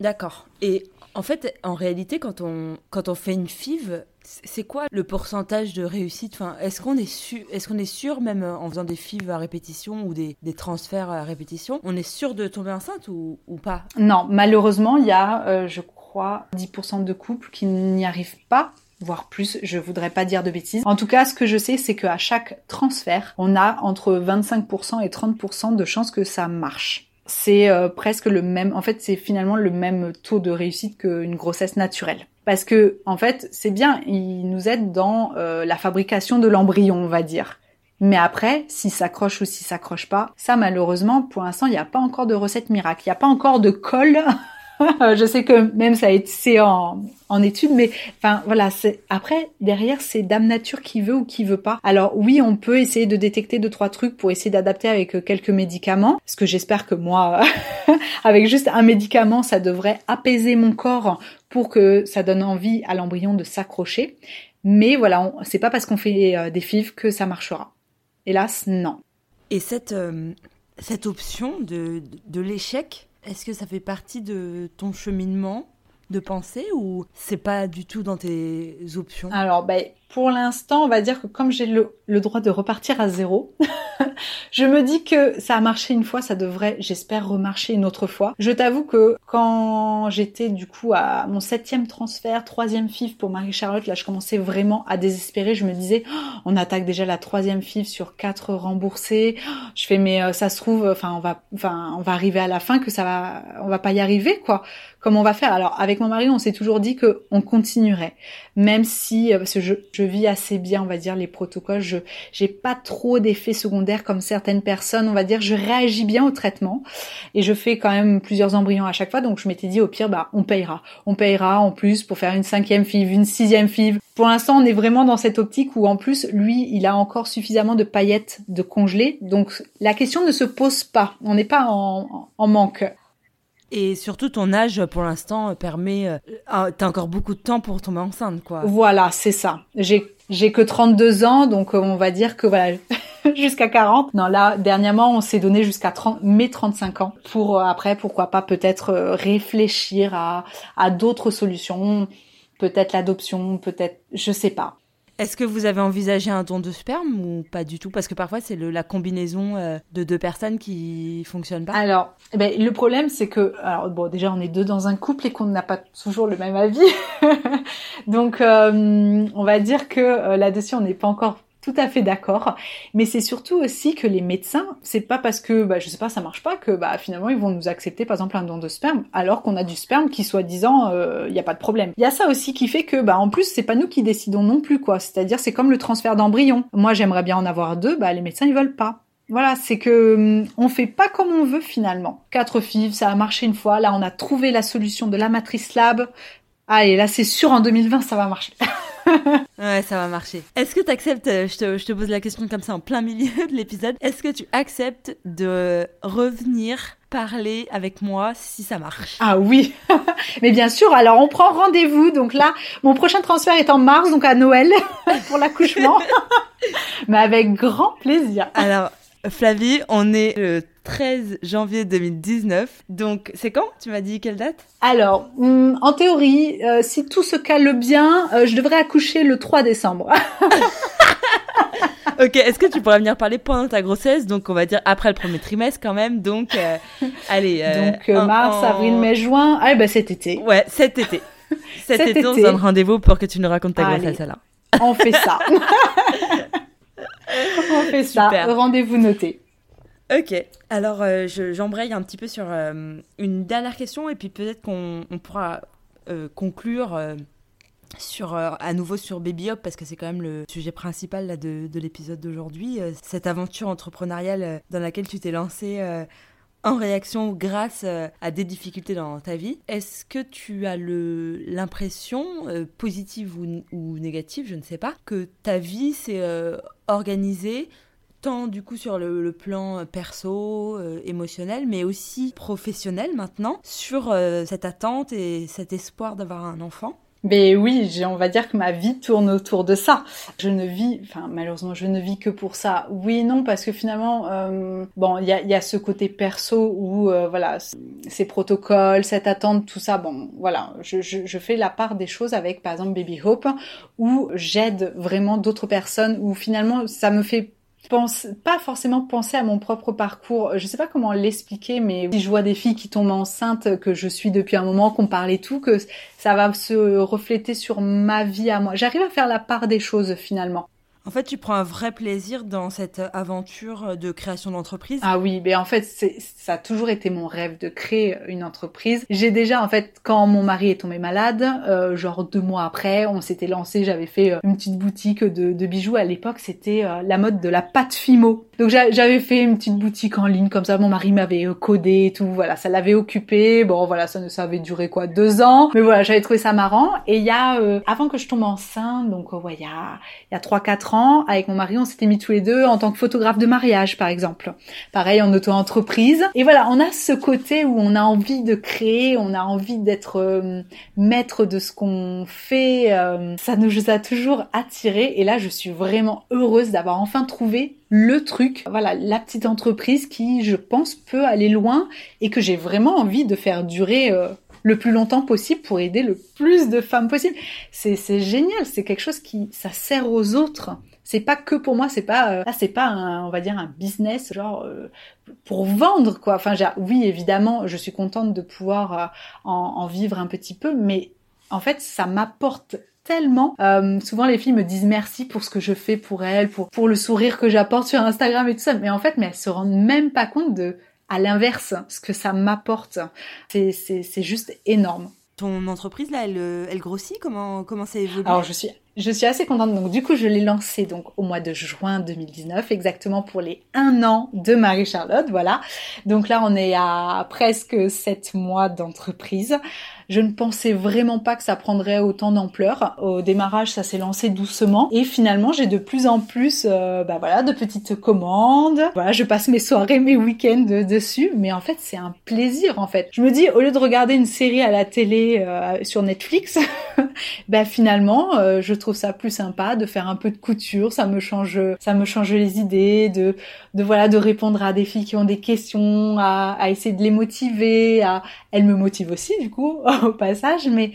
D'accord. Et en fait, en réalité, quand on, quand on fait une FIV, c'est quoi le pourcentage de réussite? Enfin, Est-ce qu'on est, sûr, est, qu'on est sûr, même en faisant des FIV à répétition ou des, des, transferts à répétition, on est sûr de tomber enceinte ou, ou pas? Non, malheureusement, il y a, euh, je crois, 10% de couples qui n'y arrivent pas voire plus, je voudrais pas dire de bêtises. En tout cas, ce que je sais, c'est qu'à chaque transfert, on a entre 25% et 30% de chances que ça marche c'est euh, presque le même. En fait, c'est finalement le même taux de réussite qu'une grossesse naturelle. Parce que, en fait, c'est bien, il nous aide dans euh, la fabrication de l'embryon, on va dire. Mais après, si s'accroche ou si s'accroche pas, ça malheureusement, pour l'instant, il n'y a pas encore de recette miracle. Il n'y a pas encore de colle je sais que même ça a été en, en étude, mais enfin voilà, c'est après derrière c'est Dame Nature qui veut ou qui veut pas. Alors oui, on peut essayer de détecter deux trois trucs pour essayer d'adapter avec euh, quelques médicaments, parce que j'espère que moi, avec juste un médicament, ça devrait apaiser mon corps pour que ça donne envie à l'embryon de s'accrocher. Mais voilà, c'est pas parce qu'on fait euh, des FIV que ça marchera. Hélas, non. Et cette euh, cette option de, de l'échec, est-ce que ça fait partie de ton cheminement de pensée ou c'est pas du tout dans tes options? Ben, pour l'instant, on va dire que comme j'ai le, droit de repartir à zéro, je me dis que ça a marché une fois, ça devrait, j'espère, remarcher une autre fois. Je t'avoue que quand j'étais du coup à mon septième transfert, troisième FIF pour Marie-Charlotte, là je commençais vraiment à désespérer. Je me disais, oh, on attaque déjà la troisième FIF sur quatre remboursés. Je fais, mais euh, ça se trouve, enfin on va, enfin on va arriver à la fin que ça va, on va pas y arriver quoi. Comment on va faire? Alors avec mon mari, on s'est toujours dit que on continuerait, même si euh, parce que je, je vis assez bien, on va dire, les protocoles. Je j'ai pas trop d'effets secondaires comme certaines personnes, on va dire. Je réagis bien au traitement et je fais quand même plusieurs embryons à chaque fois. Donc je m'étais dit au pire, bah on payera, on payera en plus pour faire une cinquième FIV, une sixième FIV. Pour l'instant, on est vraiment dans cette optique où en plus, lui, il a encore suffisamment de paillettes de congelées. Donc la question ne se pose pas. On n'est pas en, en manque. Et surtout, ton âge, pour l'instant, permet... Euh, ah, t'as encore beaucoup de temps pour tomber enceinte, quoi. Voilà, c'est ça. J'ai, j'ai que 32 ans, donc euh, on va dire que voilà, jusqu'à 40. Non, là, dernièrement, on s'est donné jusqu'à 30, mes 35 ans pour euh, après, pourquoi pas, peut-être réfléchir à, à d'autres solutions. Peut-être l'adoption, peut-être, je sais pas. Est-ce que vous avez envisagé un don de sperme ou pas du tout? Parce que parfois c'est la combinaison euh, de deux personnes qui fonctionne pas. Alors, eh ben, le problème c'est que, alors bon, déjà on est deux dans un couple et qu'on n'a pas toujours le même avis. Donc, euh, on va dire que euh, là-dessus on n'est pas encore tout à fait d'accord. Mais c'est surtout aussi que les médecins, c'est pas parce que, bah, je sais pas, ça marche pas que, bah, finalement, ils vont nous accepter, par exemple, un don de sperme, alors qu'on a du sperme qui, soi-disant, il euh, n'y a pas de problème. Il y a ça aussi qui fait que, bah, en plus, c'est pas nous qui décidons non plus, quoi. C'est-à-dire, c'est comme le transfert d'embryon. Moi, j'aimerais bien en avoir deux, bah, les médecins, ils veulent pas. Voilà, c'est que hum, on fait pas comme on veut finalement. Quatre fives, ça a marché une fois. Là, on a trouvé la solution de la matrice lab. Allez, là, c'est sûr, en 2020, ça va marcher. ouais, ça va marcher. Est-ce que tu acceptes, euh, je te, je te, pose la question comme ça en plein milieu de l'épisode, est-ce que tu acceptes de revenir parler avec moi si ça marche? Ah oui, mais bien sûr, alors on prend rendez-vous, donc là, mon prochain transfert est en mars, donc à Noël, pour l'accouchement, mais avec grand plaisir. Alors, Flavie, on est le 13 janvier 2019. Donc, c'est quand? Tu m'as dit quelle date? Alors, hmm, en théorie, euh, si tout se cale bien, euh, je devrais accoucher le 3 décembre. ok, est-ce que tu pourrais venir parler pendant ta grossesse? Donc, on va dire après le premier trimestre quand même. Donc, euh, allez. donc, mars, avril, mai, juin. Ah, bah cet été. Ouais, cet été. Cet, été, on se donne rendez-vous pour que tu nous racontes ta grossesse là. On fait ça. On fait ça. Rendez-vous noté. Ok, alors euh, j'embraye un petit peu sur euh, une dernière question et puis peut-être qu'on pourra euh, conclure sur à nouveau sur Baby Hop parce que c'est quand même le sujet principal là, de, de l'épisode d'aujourd'hui cette aventure entrepreneuriale dans laquelle tu t'es lancée en réaction grâce euh, à des difficultés dans ta vie. Est-ce que tu as l'impression, euh, positive ou, négative, je ne sais pas, que ta vie s'est euh, organisée tant du coup sur le, plan perso, émotionnel, mais aussi professionnel maintenant, sur cette attente et cet espoir d'avoir un enfant? Mais oui, on va dire que ma vie tourne autour de ça. Je ne vis, enfin malheureusement, je ne vis que pour ça. Oui, non, parce que finalement, euh, bon, il y a, y a, ce côté perso où euh, voilà, ces protocoles, cette attente, tout ça. Bon, voilà, je, je, je, fais la part des choses avec, par exemple, Baby Hope, où j'aide vraiment d'autres personnes, où finalement, ça me fait pense pas forcément penser à mon propre parcours. Je sais pas comment l'expliquer, mais si je vois des filles qui tombent enceintes, que je suis depuis un moment, qu'on parle et tout, que ça va se refléter sur ma vie à moi. J'arrive à faire la part des choses finalement. En fait, tu prends un vrai plaisir dans cette aventure de création d'entreprise. Ah oui, mais en fait, ça a toujours été mon rêve de créer une entreprise. J'ai déjà, en fait, quand mon mari est tombé malade, euh, genre deux mois après, on s'était lancé, j'avais fait euh, une petite boutique de, de bijoux. À l'époque, c'était euh, la mode de la pâte Fimo. Donc j'avais fait une petite boutique en ligne comme ça. Mon mari m'avait codé et tout. Voilà, ça l'avait occupé. Bon, voilà, ça, ça avait duré quoi deux ans. Mais voilà, j'avais trouvé ça marrant. Et il y a, avant que je tombe enceinte, donc ouais, il y a, il y a trois quatre avec mon mari, on s'était mis tous les deux en tant que photographe de mariage, par exemple. Pareil, en auto-entreprise. Et voilà, on a ce côté où on a envie de créer, on a envie d'être euh, maître de ce qu'on fait. Euh, ça nous a toujours attiré. Et là, je suis vraiment heureuse d'avoir enfin trouvé le truc, voilà, la petite entreprise qui, je pense, peut aller loin et que j'ai vraiment envie de faire durer euh, le plus longtemps possible pour aider le plus de femmes possible. C'est génial, c'est quelque chose qui, ça sert aux autres. C'est pas que pour moi, c'est pas euh, c'est pas un, on va dire un business genre euh, pour vendre quoi. Enfin, oui, évidemment, je suis contente de pouvoir euh, en, vivre un petit peu, mais en fait, ça m'apporte tellement. souvent, les filles me disent merci pour ce que je fais pour elles, pour pour le sourire que j'apporte sur Instagram et tout ça. Mais en fait, mais elles se rendent même pas compte de à l'inverse ce que ça m'apporte. C'est juste énorme. Ton entreprise là, elle, elle grossit? Comment comment ça évolue? Alors je suis je suis assez contente. Donc, du coup, je l'ai lancé donc au mois de juin 2019, exactement pour les un an de Marie-Charlotte. Voilà. Donc là, on est à presque sept mois d'entreprise. Je ne pensais vraiment pas que ça prendrait autant d'ampleur. Au démarrage, ça s'est lancé doucement et finalement, j'ai de plus en plus, euh, bah voilà, de petites commandes. Voilà, je passe mes soirées, mes week-ends dessus, mais en fait, c'est un plaisir en fait. Je me dis, au lieu de regarder une série à la télé euh, sur Netflix, bah finalement, euh, je trouve ça plus sympa de faire un peu de couture. Ça me change, ça me change les idées, de, de voilà, de répondre à des filles qui ont des questions, à, essayer de les motiver. À, elles me motivent aussi du coup au passage, mais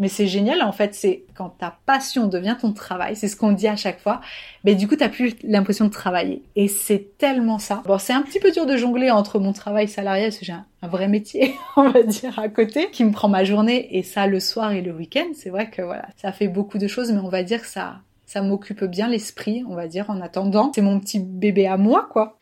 mais c'est génial en fait, c'est quand ta passion devient ton travail, c'est ce qu'on dit à chaque fois, mais du coup t'as plus l'impression de travailler et c'est tellement ça. Bon, c'est un petit peu dur de jongler entre mon travail salarial, parce que j'ai un, vrai métier, on va dire à côté, qui me prend ma journée et ça le soir et le week-end. C'est vrai que voilà, ça fait beaucoup de choses, mais on va dire que ça ça m'occupe bien l'esprit, on va dire en attendant. C'est mon petit bébé à moi quoi.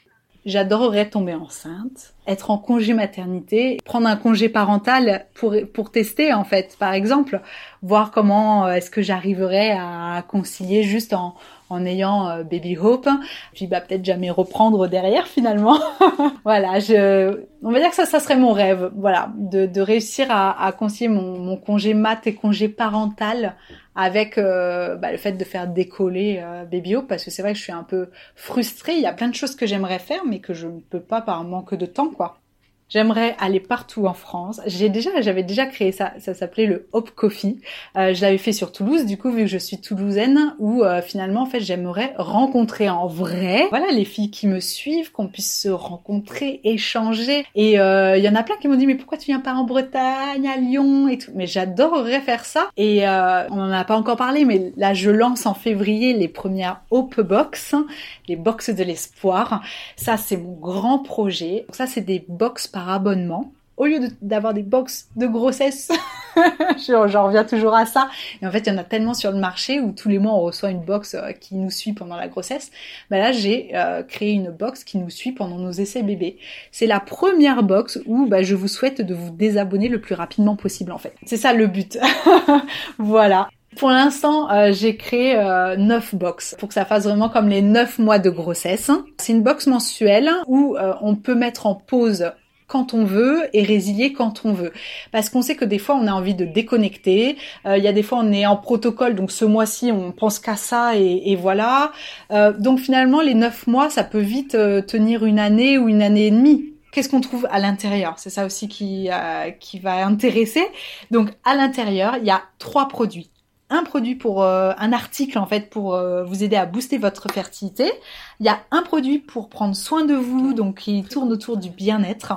J'adorerais tomber enceinte, être en congé maternité, prendre un congé parental pour, pour tester en fait, par exemple, voir comment euh, est-ce que j'arriverais à concilier juste en, en ayant euh, baby hope, puis bah peut-être jamais reprendre derrière finalement. voilà, je, on va dire que ça, ça serait mon rêve, voilà, de, de réussir à, à concilier mon, mon congé mat et congé parental avec euh, bah, le fait de faire décoller euh, Baby Hope parce que c'est vrai que je suis un peu frustrée. Il y a plein de choses que j'aimerais faire mais que je ne peux pas par manque de temps quoi. J'aimerais aller partout en France. J'ai déjà, j'avais déjà créé ça. Ça s'appelait le Hop Coffee. Euh, je l'avais fait sur Toulouse, du coup, vu que je suis toulousaine, où euh, finalement, en fait, j'aimerais rencontrer en vrai, voilà, les filles qui me suivent, qu'on puisse se rencontrer, échanger. Et euh, il y en a plein qui m'ont dit, mais pourquoi tu viens pas en Bretagne, à Lyon et tout. Mais j'adorerais faire ça. Et on en a pas encore parlé, mais là, je lance en février les premières Hope Box, les box de l'espoir. Ça, c'est mon grand projet. Donc ça, c'est des box abonnement. Au lieu d'avoir des box de grossesse, j'en reviens toujours à ça. Et en fait, il y en a tellement sur le marché où tous les mois on reçoit une box euh, qui nous suit pendant la grossesse. Bah là, j'ai euh, créé une box qui nous suit pendant nos essais bébés. C'est la première box où bah, je vous souhaite de vous désabonner le plus rapidement possible en fait. C'est ça le but. voilà Pour l'instant, euh, j'ai créé euh, 9 box pour que ça fasse vraiment comme les 9 mois de grossesse. C'est une box mensuelle où euh, on peut mettre en pause quand on veut et résilier quand on veut. Parce qu'on sait que des fois on a envie de déconnecter. Euh, il y a des fois on est en protocole, donc ce mois-ci on pense qu'à ça et, et voilà. Euh, donc finalement les neuf mois ça peut vite euh, tenir une année ou une année et demie. Qu'est-ce qu'on trouve à l'intérieur? C'est ça aussi qui, euh, qui va intéresser. Donc à l'intérieur il y a trois produits un produit pour euh, un article en fait pour euh, vous aider à booster votre fertilité. Il y a un produit pour prendre soin de vous, donc qui tourne autour du bien-être.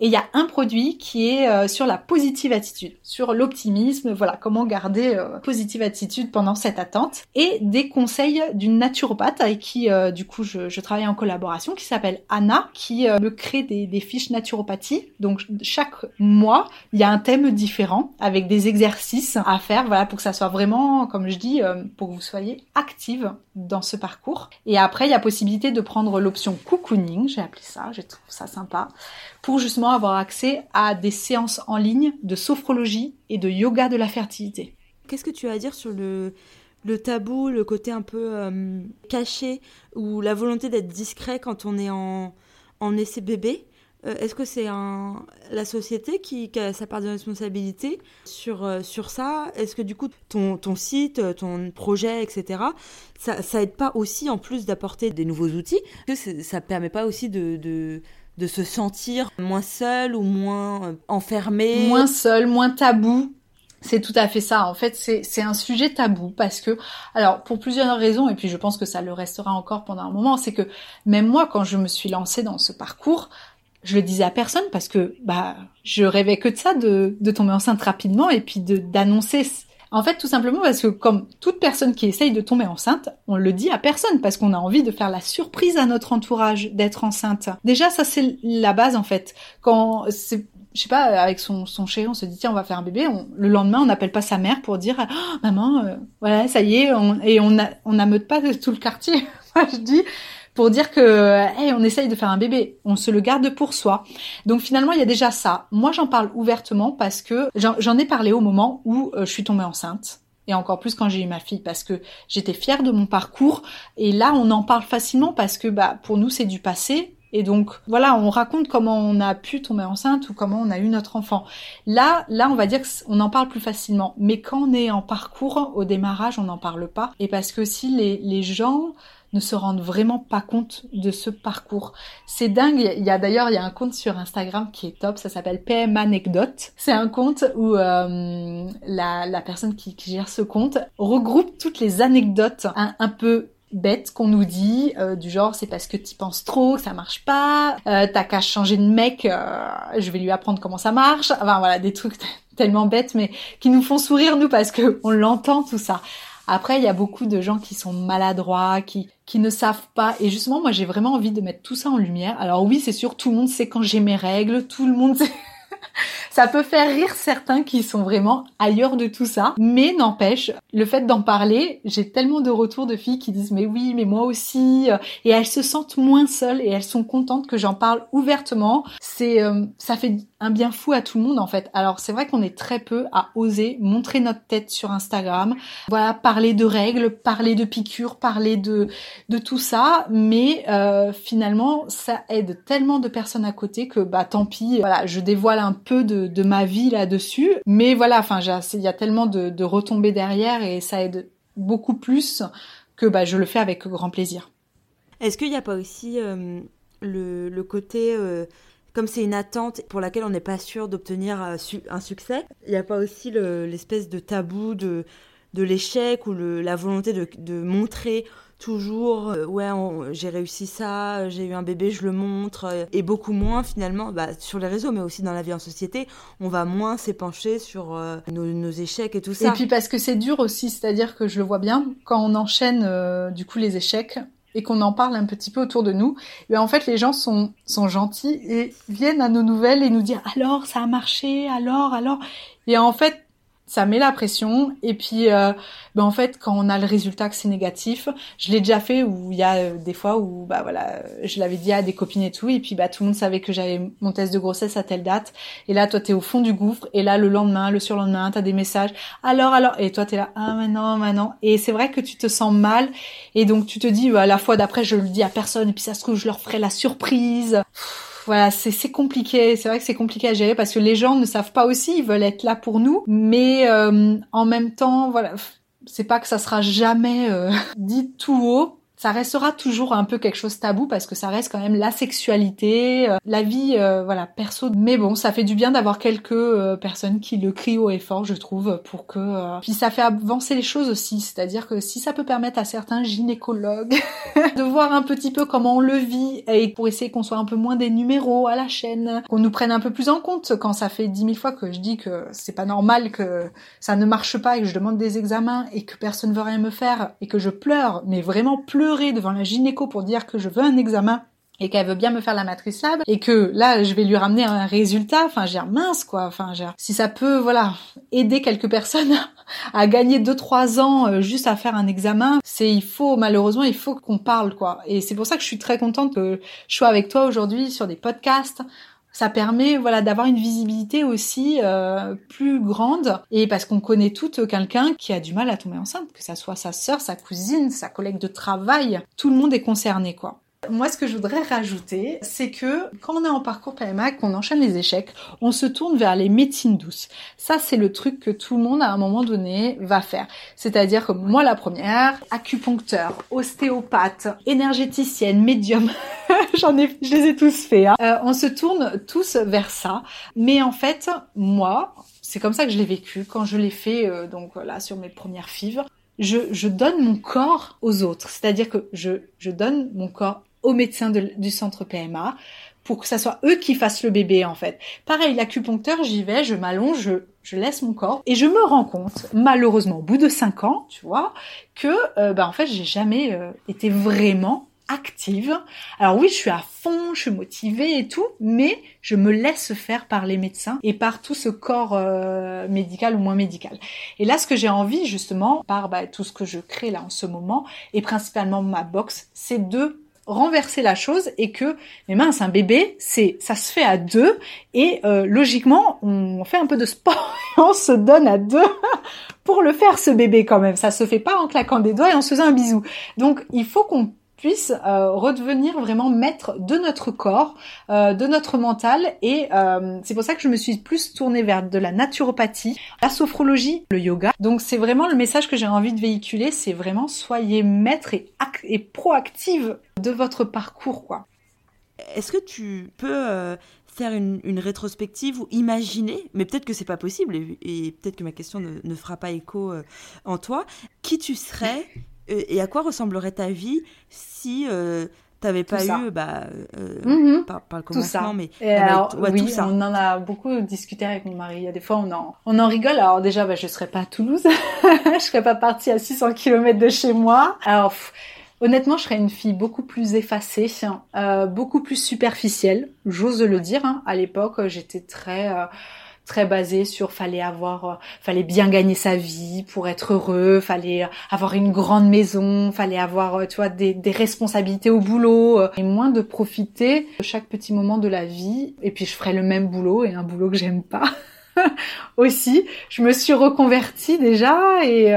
Et il y a un produit qui est euh, sur la positive attitude, sur l'optimisme, voilà, comment garder positive attitude pendant cette attente. Et des conseils d'une naturopathe avec qui du coup je, je, travaille en collaboration, qui s'appelle Anna, qui me crée des, des fiches naturopathie. Donc chaque mois, il y a un thème différent avec des exercices à faire, voilà, pour que ça soit vraiment comme je dis, euh, pour que vous soyez active dans ce parcours. Et après, il y a possibilité de prendre l'option cocooning, j'ai appelé ça, je trouve ça sympa, pour justement avoir accès à des séances en ligne de sophrologie et de yoga de la fertilité. Qu'est-ce que tu as à dire sur le, le tabou, le côté un peu euh, caché, ou la volonté d'être discret quand on est en, en essai bébé? Euh, est-ce que c'est un... la société qui, a sa part de responsabilité sur, euh, sur ça? Est-ce que du coup, ton, ton site, ton projet, etc., ça, ça aide pas aussi, en plus d'apporter des nouveaux outils, que ça permet pas aussi de, de, de, se sentir moins seul ou moins euh, enfermé? Moins seul, moins tabou. C'est tout à fait ça. En fait, c'est un sujet tabou parce que, alors, pour plusieurs raisons, et puis je pense que ça le restera encore pendant un moment, c'est que même moi, quand je me suis lancée dans ce parcours, je le disais à personne parce que bah je rêvais que de ça, de, de tomber enceinte rapidement et puis de d'annoncer. En fait, tout simplement parce que comme toute personne qui essaye de tomber enceinte, on le dit à personne parce qu'on a envie de faire la surprise à notre entourage d'être enceinte. Déjà, ça c'est la base en fait. Quand c'est je sais pas, avec son, son chéri, on se dit tiens, on va faire un bébé. le lendemain, on n'appelle pas sa mère pour dire oh, maman, euh, voilà, ça y est, on, et on on n'ameute pas tout le quartier. Moi, je dis pour dire que hey, on essaye de faire un bébé, on se le garde pour soi. Donc finalement, il y a déjà ça. Moi, j'en parle ouvertement parce que j'en ai parlé au moment où euh, je suis tombée enceinte. Et encore plus quand j'ai eu ma fille, parce que j'étais fière de mon parcours. Et là, on en parle facilement parce que bah, pour nous, c'est du passé. Et donc voilà, on raconte comment on a pu tomber enceinte ou comment on a eu notre enfant. Là, là, on va dire qu'on en parle plus facilement. Mais quand on est en parcours, au démarrage, on n'en parle pas. Et parce que si les, les gens ne se rendent vraiment pas compte de ce parcours. C'est dingue. Il y a d'ailleurs il y a un compte sur Instagram qui est top. Ça s'appelle PM Anecdote. C'est un compte où euh, la, personne qui, gère ce compte regroupe toutes les anecdotes un, un peu bêtes qu'on nous dit, euh, du genre c'est parce que tu penses trop, que ça marche pas, euh, t'as qu'à changer de mec, euh, je vais lui apprendre comment ça marche. Enfin voilà, des trucs tellement bêtes mais qui nous font sourire nous parce que on l'entend tout ça. Après, il y a beaucoup de gens qui sont maladroits, qui, qui ne savent pas. Et justement, moi, j'ai vraiment envie de mettre tout ça en lumière. Alors oui, c'est sûr, tout le monde sait quand j'ai mes règles, tout le monde sait... ça peut faire rire certains qui sont vraiment ailleurs de tout ça. Mais n'empêche, le fait d'en parler, j'ai tellement de retours de filles qui disent mais oui, mais moi aussi. Et elles se sentent moins seules et elles sont contentes que j'en parle ouvertement. C'est, euh, ça fait un bien fou à tout le monde en fait. Alors c'est vrai qu'on est très peu à oser montrer notre tête sur Instagram. Voilà, parler de règles, parler de piqûres, parler de de tout ça. Mais euh, finalement, ça aide tellement de personnes à côté que bah tant pis. Voilà, je dévoile un peu de, de ma vie là-dessus. Mais voilà, enfin, il y a tellement de, de, retombées derrière et ça aide beaucoup plus que bah, je le fais avec grand plaisir. Est-ce qu'il n'y a pas aussi euh, le, le, côté, euh, comme c'est une attente pour laquelle on n'est pas sûr d'obtenir euh, un succès, il n'y a pas aussi l'espèce de tabou de, de l'échec ou le, la volonté de, de montrer toujours euh, ouais j'ai réussi ça j'ai eu un bébé je le montre euh, et beaucoup moins finalement bah, sur les réseaux mais aussi dans la vie en société on va moins s'épancher sur euh, nos, échecs et tout ça. Et puis parce que c'est dur aussi c'est à dire que je le vois bien quand on enchaîne du coup les échecs et qu'on en parle un petit peu autour de nous, et en fait les gens sont sont gentils et viennent à nos nouvelles et nous dire alors ça a marché, alors alors et en fait ça met la pression. Et puis, euh, ben en fait, quand on a le résultat que c'est négatif, je l'ai déjà fait où il y a euh, des fois où, bah voilà, je l'avais dit à des copines et tout, et puis bah tout le monde savait que j'avais mon test de grossesse à telle date. Et là, toi, t'es au fond du gouffre. Et là, le lendemain, le surlendemain, t'as des messages. Alors, alors, et toi, t'es là, ah maintenant, maintenant. Et c'est vrai que tu te sens mal. Et donc, tu te dis, à la fois d'après, je le dis à personne, et puis ça se trouve, je leur ferai la surprise voilà, c'est compliqué. C'est vrai que c'est compliqué à gérer parce que les gens ne savent pas aussi. Ils veulent être là pour nous, mais euh, en même temps, voilà, c'est pas que ça sera jamais euh, dit tout haut ça restera toujours un peu quelque chose tabou parce que ça reste quand même la sexualité, euh, la vie, euh, voilà, perso. Mais bon, ça fait du bien d'avoir quelques euh, personnes qui le crient haut et fort, je trouve, pour que. Puis ça fait avancer les choses aussi, c'est-à-dire que si ça peut permettre à certains gynécologues de voir un petit peu comment on le vit et pour essayer qu'on soit un peu moins des numéros à la chaîne, qu'on nous prenne un peu plus en compte quand ça fait dix mille fois que je dis que c'est pas normal que ça ne marche pas et que je demande des examens et que personne veut rien me faire et que je pleure, mais vraiment pleure devant la gynéco pour dire que je veux un examen et qu'elle veut bien me faire la matrice lab et que là je vais lui ramener un résultat. Enfin j'ai mince quoi. Enfin j'ai si ça peut voilà aider quelques personnes à gagner 2 3 ans euh, juste à faire un examen c'est il faut malheureusement il faut qu'on parle quoi. Et c'est pour ça que je suis très contente que je sois avec toi aujourd'hui sur des podcasts ça permet voilà d'avoir une visibilité aussi euh, plus grande et parce qu'on connaît toutes quelqu'un qui a du mal à tomber enceinte, que ça soit sa sœur, sa cousine, sa collègue de travail, tout le monde est concerné quoi. Moi, ce que je voudrais rajouter, c'est que quand on est en parcours PMA, qu'on enchaîne les échecs, on se tourne vers les médecines douces. Ça, c'est le truc que tout le monde, à un moment donné, va faire. C'est-à-dire que moi, la première, acupuncteur, ostéopathe, énergéticienne, médium, j'en ai, je les ai tous faits. Hein. Euh, on se tourne tous vers ça. Mais en fait, moi, c'est comme ça que je l'ai vécu quand je l'ai fait, euh, donc là, sur mes premières fives. Je, je, donne mon corps aux autres. C'est-à-dire que je, je donne mon corps aux médecins du centre PMA pour que ça soit eux qui fassent le bébé en fait. Pareil, l'acupuncteur, j'y vais, je m'allonge, je, je, laisse mon corps et je me rends compte, malheureusement, au bout de cinq ans, tu vois, que euh, bah, en fait j'ai jamais euh, été vraiment active. Alors oui, je suis à fond, je suis motivée et tout, mais je me laisse faire par les médecins et par tout ce corps euh, médical ou moins médical. Et là, ce que j'ai envie justement, par bah, tout ce que je crée là en ce moment, et principalement ma box, c'est de renverser la chose et que mais mince un bébé c'est ça se fait à deux et euh, logiquement on fait un peu de sport et on se donne à deux pour le faire ce bébé quand même. Ça se fait pas en claquant des doigts et en se faisant un bisou. Donc il faut qu'on puisse euh, redevenir vraiment maître de notre corps, euh, de notre mental. Et euh, c'est pour ça que je me suis plus tournée vers de la naturopathie, la sophrologie, le yoga. Donc c'est vraiment le message que j'ai envie de véhiculer, c'est vraiment soyez maître et, et proactive de votre parcours, quoi. Est-ce que tu peux faire une, rétrospective ou imaginer, mais peut-être que c'est pas possible et, peut-être que ma question ne, ne fera pas écho en toi, qui tu serais et à quoi ressemblerait ta vie si euh, tu n'avais pas eu, bah, euh, mhm. pas, le commencement, mais alors, oui, on en a beaucoup discuté avec mon mari. Il y a des fois, on en, on en rigole. Alors déjà, bah, je serais pas à Toulouse, je serais pas partie à 600 km de chez moi. Alors Honnêtement, je serais une fille beaucoup plus effacée, euh, beaucoup plus superficielle, j'ose le dire. Hein. À l'époque, j'étais très euh, très basé sur fallait avoir euh, fallait bien gagner sa vie pour être heureux, fallait avoir une grande maison, fallait avoir euh, tu vois des, des responsabilités au boulot euh, et moins de profiter de chaque petit moment de la vie et puis je ferais le même boulot et un boulot que j'aime pas aussi. Je me suis reconvertie déjà et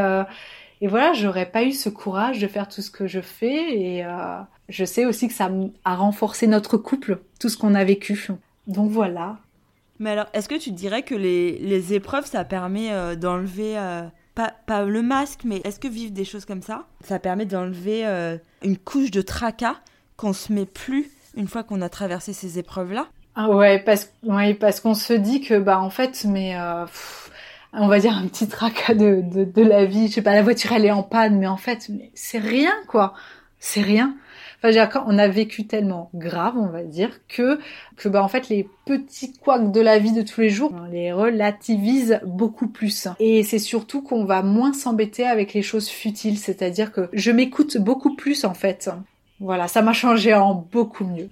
et voilà, j'aurais pas eu ce courage de faire tout ce que je fais et je sais aussi que ça a renforcé notre couple, tout ce qu'on a vécu. Donc voilà, mais alors, est-ce que tu dirais que les, épreuves, ça permet euh, d'enlever, euh, pas, le masque, mais est-ce que vivre des choses comme ça, ça permet d'enlever euh, une couche de tracas qu'on se met plus une fois qu'on a traversé ces épreuves-là? Ah ouais, parce, qu'on se dit que, bah en fait, mais... on va dire un petit tracas de, la vie, je sais pas, la voiture elle est en panne, mais en fait, c'est rien quoi, c'est rien on a vécu tellement grave, on va dire, que que bah en fait les petits couacs de la vie de tous les jours, on les relativise beaucoup plus. Et c'est surtout qu'on va moins s'embêter avec les choses futiles, c'est-à-dire que je m'écoute beaucoup plus en fait. Voilà, ça m'a changé en beaucoup mieux.